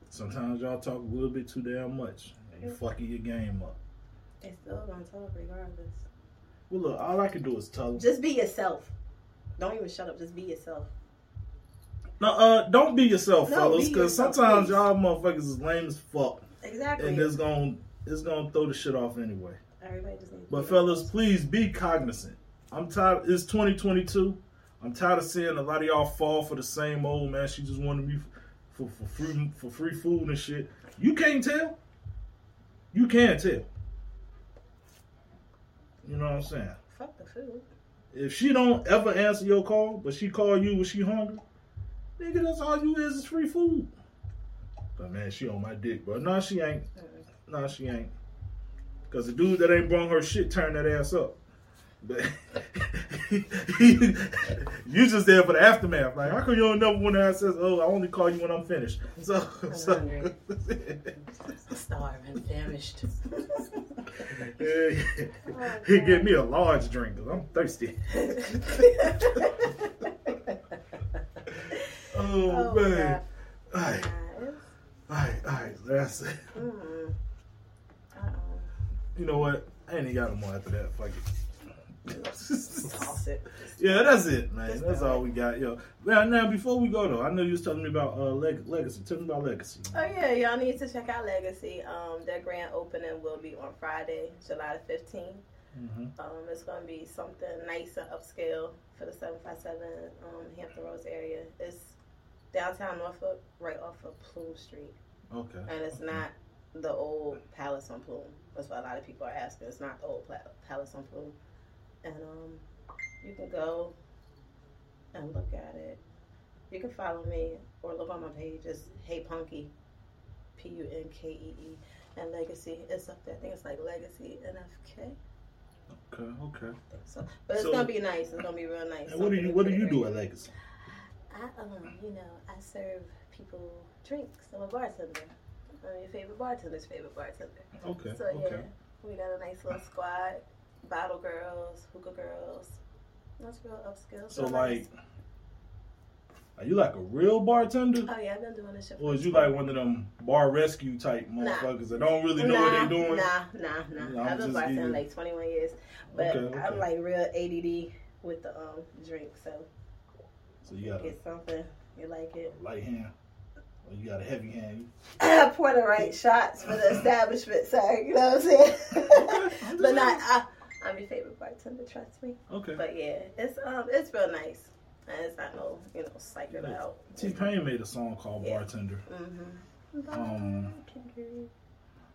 Speaker 1: Sometimes y'all talk a little bit too damn much. And you fucking your game up.
Speaker 2: They still gonna talk regardless.
Speaker 1: Well, look, all I can do is tell them.
Speaker 2: Just be yourself. Don't even shut up. Just be yourself.
Speaker 1: No, uh, don't be yourself,
Speaker 2: No,
Speaker 1: fellas, because sometimes
Speaker 2: please.
Speaker 1: y'all motherfuckers is lame as fuck,
Speaker 2: Exactly.
Speaker 1: and it's gonna it's gonna throw the shit off anyway.
Speaker 2: Everybody just needs
Speaker 1: But fellas, please be cognizant. I'm tired. It's 2022. I'm tired of seeing a lot of y'all fall for the same old man. She just wanted me for for free for free food and shit. You can't tell. You can't tell. You know what I'm saying?
Speaker 2: Fuck the food.
Speaker 1: If she don't ever answer your call, but she call you when she hungry, nigga, that's all you is is free food. But man, she on my dick, bro. No, she ain't. No, she ain't. Cause the dude that ain't brung her shit turned that ass up. But you just there for the aftermath. Like, how come you don't never when I says, "Oh, I only call you when I'm finished"? So, so
Speaker 2: hungry. Starving, famished.
Speaker 1: he give me a large drink because I'm thirsty. Oh,
Speaker 2: Oh,
Speaker 1: man.
Speaker 2: God.
Speaker 1: All right, all right, all right. That's it.
Speaker 2: Mm. Uh-oh.
Speaker 1: You know what? I ain't got no more after that. Fuck it. Yeah, that's it, man. That's all we got, yo. Now, now, before we go though, I know you was telling me about uh, Leg- Legacy. Tell me about Legacy.
Speaker 2: Oh yeah, y'all need to check out Legacy. Um, their grand opening will be on Friday, July the fifteenth.
Speaker 1: hmm
Speaker 2: Um, it's gonna be something nice and upscale for the seven five seven um Hampton Roads area. It's downtown Norfolk, right off of Plume Street,
Speaker 1: Okay.
Speaker 2: and it's not the old Palace on Plume. That's what a lot of people are asking. It's not the old Palace on Plume, and um, you can go and look at it. You can follow me or look on my page. It's Hey Punky, P U N K E E, and Legacy. It's up there. I think it's like Legacy NFK.
Speaker 1: Okay. Okay.
Speaker 2: I think so. But it's
Speaker 1: So-
Speaker 2: gonna be nice. It's gonna be real nice.
Speaker 1: And what do you What do you do at Legacy?
Speaker 2: I um, you know, I serve people drinks. I'm a bartender. I'm your favorite bartender's favorite bartender.
Speaker 1: Okay.
Speaker 2: So yeah, we got a nice little squad. Bottle girls, hookah girls. That's real upscale.
Speaker 1: So
Speaker 2: real
Speaker 1: like, are you like a real bartender,
Speaker 2: oh yeah, I've been doing this shit.
Speaker 1: or is you like one of them bar rescue type
Speaker 2: Nah.
Speaker 1: motherfuckers that don't really know
Speaker 2: nah,
Speaker 1: what they're doing?
Speaker 2: Nah, nah, nah. I've been bartending
Speaker 1: getting-
Speaker 2: like 21 years, but
Speaker 1: Okay, okay.
Speaker 2: I'm like real ADD with the um drink. So
Speaker 1: So you got a
Speaker 2: get something you like it.
Speaker 1: light hand, or you got a heavy hand?
Speaker 2: I pour the right shots for the establishment, sir. You know what I'm saying? but not. I, I'm your favorite bartender. Trust me.
Speaker 1: Okay.
Speaker 2: But yeah, it's um, it's real nice. And it's not no, you know, psych it out.
Speaker 1: T Pain made a song called
Speaker 2: Yeah.
Speaker 1: Bartender.
Speaker 2: Mm-hmm.
Speaker 1: Um,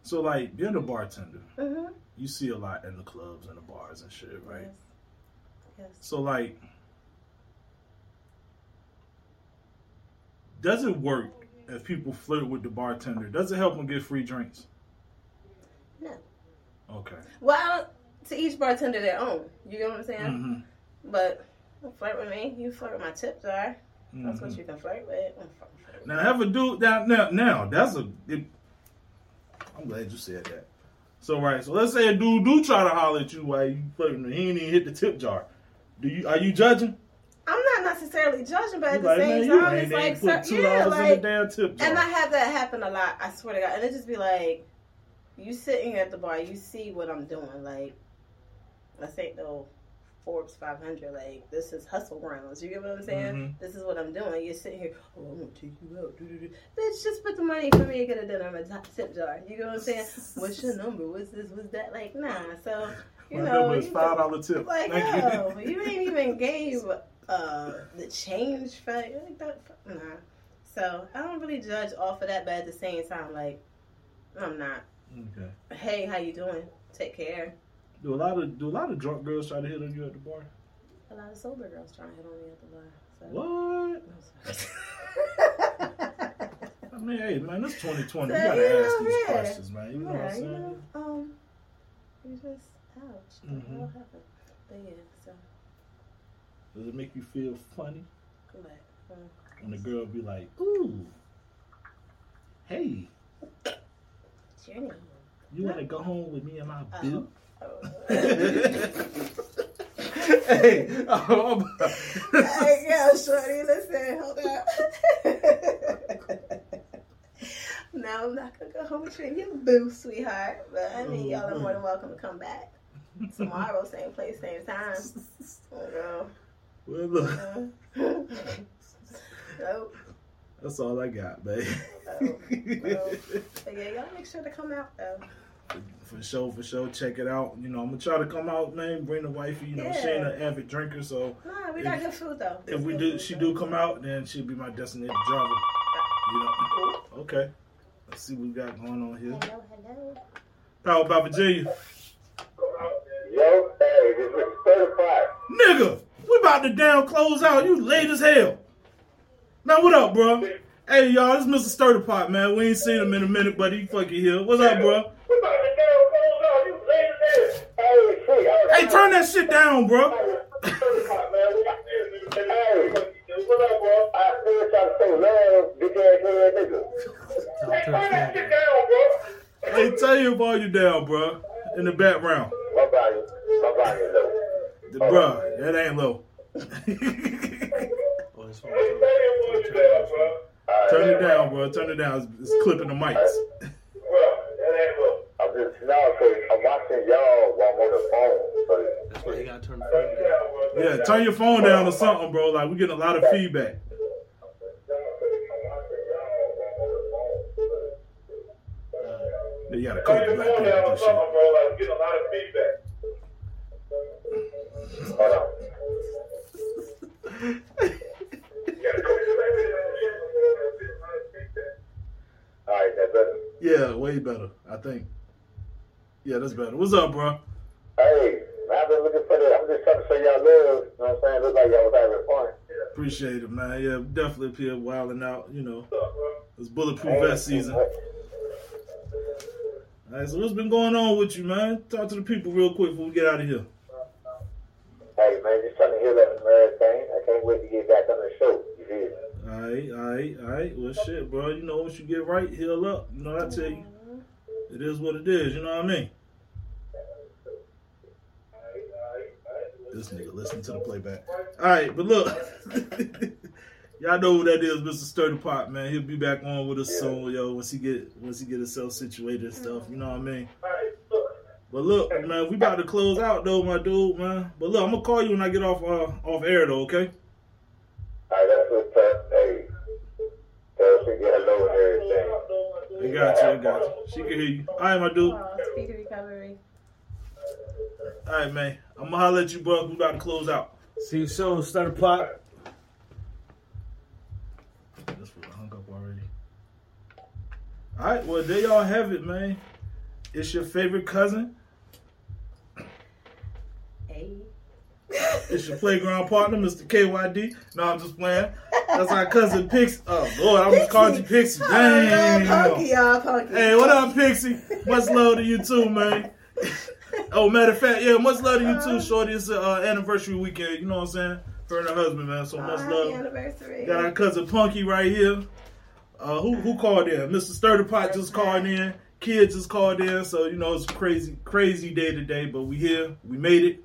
Speaker 1: So like being a bartender,
Speaker 2: Mm-hmm.
Speaker 1: you see a lot in the clubs and the bars and shit, right?
Speaker 2: Yes. Yes.
Speaker 1: So like, does it work if people flirt with the bartender? Does it help them get free drinks?
Speaker 2: No.
Speaker 1: Okay.
Speaker 2: Well, to each bartender their own. You get what I'm saying?
Speaker 1: Mm-hmm.
Speaker 2: But don't flirt with me. You flirt with my tip jar. That's what
Speaker 1: Mhm.
Speaker 2: you can flirt with. Flirt with
Speaker 1: Now have a dude now now now that's a. It, I'm glad you said that. So right, so let's say a dude do try to holler at you while you flirting, and he ain't even hit the tip jar. Do you are you judging?
Speaker 2: I'm not necessarily judging, but at the
Speaker 1: like,
Speaker 2: same time, it's like,
Speaker 1: put two
Speaker 2: yeah, like,
Speaker 1: the damn tip jar.
Speaker 2: And I have that happen a lot. I swear to God. And it just be like, you sitting at the bar, you see what I'm doing. Like, this ain't no Forbes 500. Like, this is hustle grounds. You get what I'm saying?
Speaker 1: Mhm.
Speaker 2: This is what I'm doing. You're sitting here, oh, I'm gonna take you out. doo-doo-doo. Bitch, just put the money for me to get a dinner in my tip jar. You get what I'm saying? What's your number? What's this? What's that? Like, nah. So, you
Speaker 1: My
Speaker 2: know,
Speaker 1: number is five dollar tip.
Speaker 2: like,
Speaker 1: Thank
Speaker 2: yo, you ain't even gave uh, the change for like that. Nah. So I don't really judge off of that, but at the same time, like, I'm not.
Speaker 1: Okay.
Speaker 2: Hey, how you doing? Take care.
Speaker 1: Do a lot of do a lot of drunk girls try to hit on you at the bar?
Speaker 2: A lot of sober girls trying to hit on me at the bar. So.
Speaker 1: What? I mean, hey man, it's 2020.
Speaker 2: So,
Speaker 1: You gotta
Speaker 2: you
Speaker 1: ask these
Speaker 2: yeah.
Speaker 1: questions, man. You know what I'm
Speaker 2: yeah, you
Speaker 1: saying?
Speaker 2: know, um, you just ouch. What
Speaker 1: Mhm.
Speaker 2: happened? But yeah, so
Speaker 1: Does it make you feel funny
Speaker 2: but, um,
Speaker 1: when the girl be like, "Ooh, hey,
Speaker 2: what's your name?
Speaker 1: you want to go home with me and my
Speaker 2: Oh.
Speaker 1: boo?" Hey, oh,
Speaker 2: Hey, girl, shorty, listen, hold up. no, I'm not gonna go home with you and your boo, sweetheart. But I mean, y'all are more than welcome to come back tomorrow, same place, same time. Oh,
Speaker 1: well, look,
Speaker 2: Uh, nope.
Speaker 1: that's all I got, babe.
Speaker 2: Oh, well. But yeah, y'all make sure to come out though.
Speaker 1: For sure, for sure. Check it out. You know, I'm gonna try to come out, man. Bring the wifey. You know, she ain't an avid drinker, so
Speaker 2: Nah, we got
Speaker 1: If-
Speaker 2: good food though.
Speaker 1: if
Speaker 2: It's
Speaker 1: we do,
Speaker 2: food,
Speaker 1: she
Speaker 2: though.
Speaker 1: do come out, then she'll be my designated driver. You know. Okay. Let's see what we got going on here.
Speaker 2: Hello, hello.
Speaker 1: Power by Virginia.
Speaker 5: Yo, it's Mr. Certified.
Speaker 1: Nigga, we about to down close out. You late as hell. Man, what up, bro? Hey, y'all, this is Mr. Sturdy Pot, man. We ain't seen him in a minute, but he fucking here. What's up, bro?
Speaker 5: Hey,
Speaker 1: turn that shit down, bro.
Speaker 5: Hey,
Speaker 1: tell you about you down, bro. In the background.
Speaker 5: My body, my body low.
Speaker 1: The, bro, that ain't low.
Speaker 3: Oh, It's
Speaker 5: Hey, tell you what you down, bro.
Speaker 1: Turn it down, bro. Turn it down. It's, it's clipping the mics.
Speaker 5: Well, that. I'm just now, so I'm watching y'all while I'm on the phone. So
Speaker 3: That's why you gotta turn the phone down.
Speaker 1: Yeah, turn your phone down or something, bro. Like, we getting a lot of feedback. Yeah, you gotta call the black people with this shit.
Speaker 5: bro. Like, I'm getting a lot of feedback.
Speaker 1: Way better, I think. Yeah, that's better. What's up, bro?
Speaker 5: Hey, I've been looking for that. I'm just trying to say y'all live. You know what I'm saying? Look like y'all was having fun.
Speaker 1: Appreciate it, man. Yeah, definitely up here wilding out, you know. It's bulletproof vest season. All right, so what's been going on with you, man? Talk to the people real quick before we get out of here.
Speaker 5: Hey, man, just trying to hear that from everything. I can't wait to get back on the show. You?
Speaker 1: All right, all right, all right. Well, shit, bro. You know, once you get right, heal up. You know, I tell you, it is what it is. You know what I mean? This nigga listen to the playback. All right, but look, y'all know who that is, Mr. Sturdy Pot, man. He'll be back on with us soon, yo. Once he get once he get himself situated and stuff. You know what I mean? But look, man, we about to close out though, my dude, man. But look, I'm gonna call you when I get off uh, off air though, okay? I got you, I got you. She can hear you. All right, my dude.
Speaker 2: Uh, oh, speaker recovery.
Speaker 1: All right, man. I'm gonna holler at you, bro. We about to close out.
Speaker 3: See you soon, Starter Pot.
Speaker 1: This one hung up already. All right, well, there y'all have it, man. It's your favorite cousin.
Speaker 2: Hey.
Speaker 1: It's your playground partner, Mr. KYD. No, I'm just playing. That's our cousin Pixie. Oh, Lord, I just called you Pixie. Dang.
Speaker 2: Punky, y'all, punky.
Speaker 1: Hey, what up, Pixie? Much love to you too, man. Oh, matter of fact, yeah, much love to you too, Shorty. It's a uh, anniversary weekend. You know what I'm saying? Her and her husband, man. So much
Speaker 2: Happy
Speaker 1: love.
Speaker 2: anniversary.
Speaker 1: Got our cousin Punky right here. Uh, who who called in? Mr. Sturdy Pot just called in. Kids just called in. So you know it's a crazy crazy day today, but we here. We made it,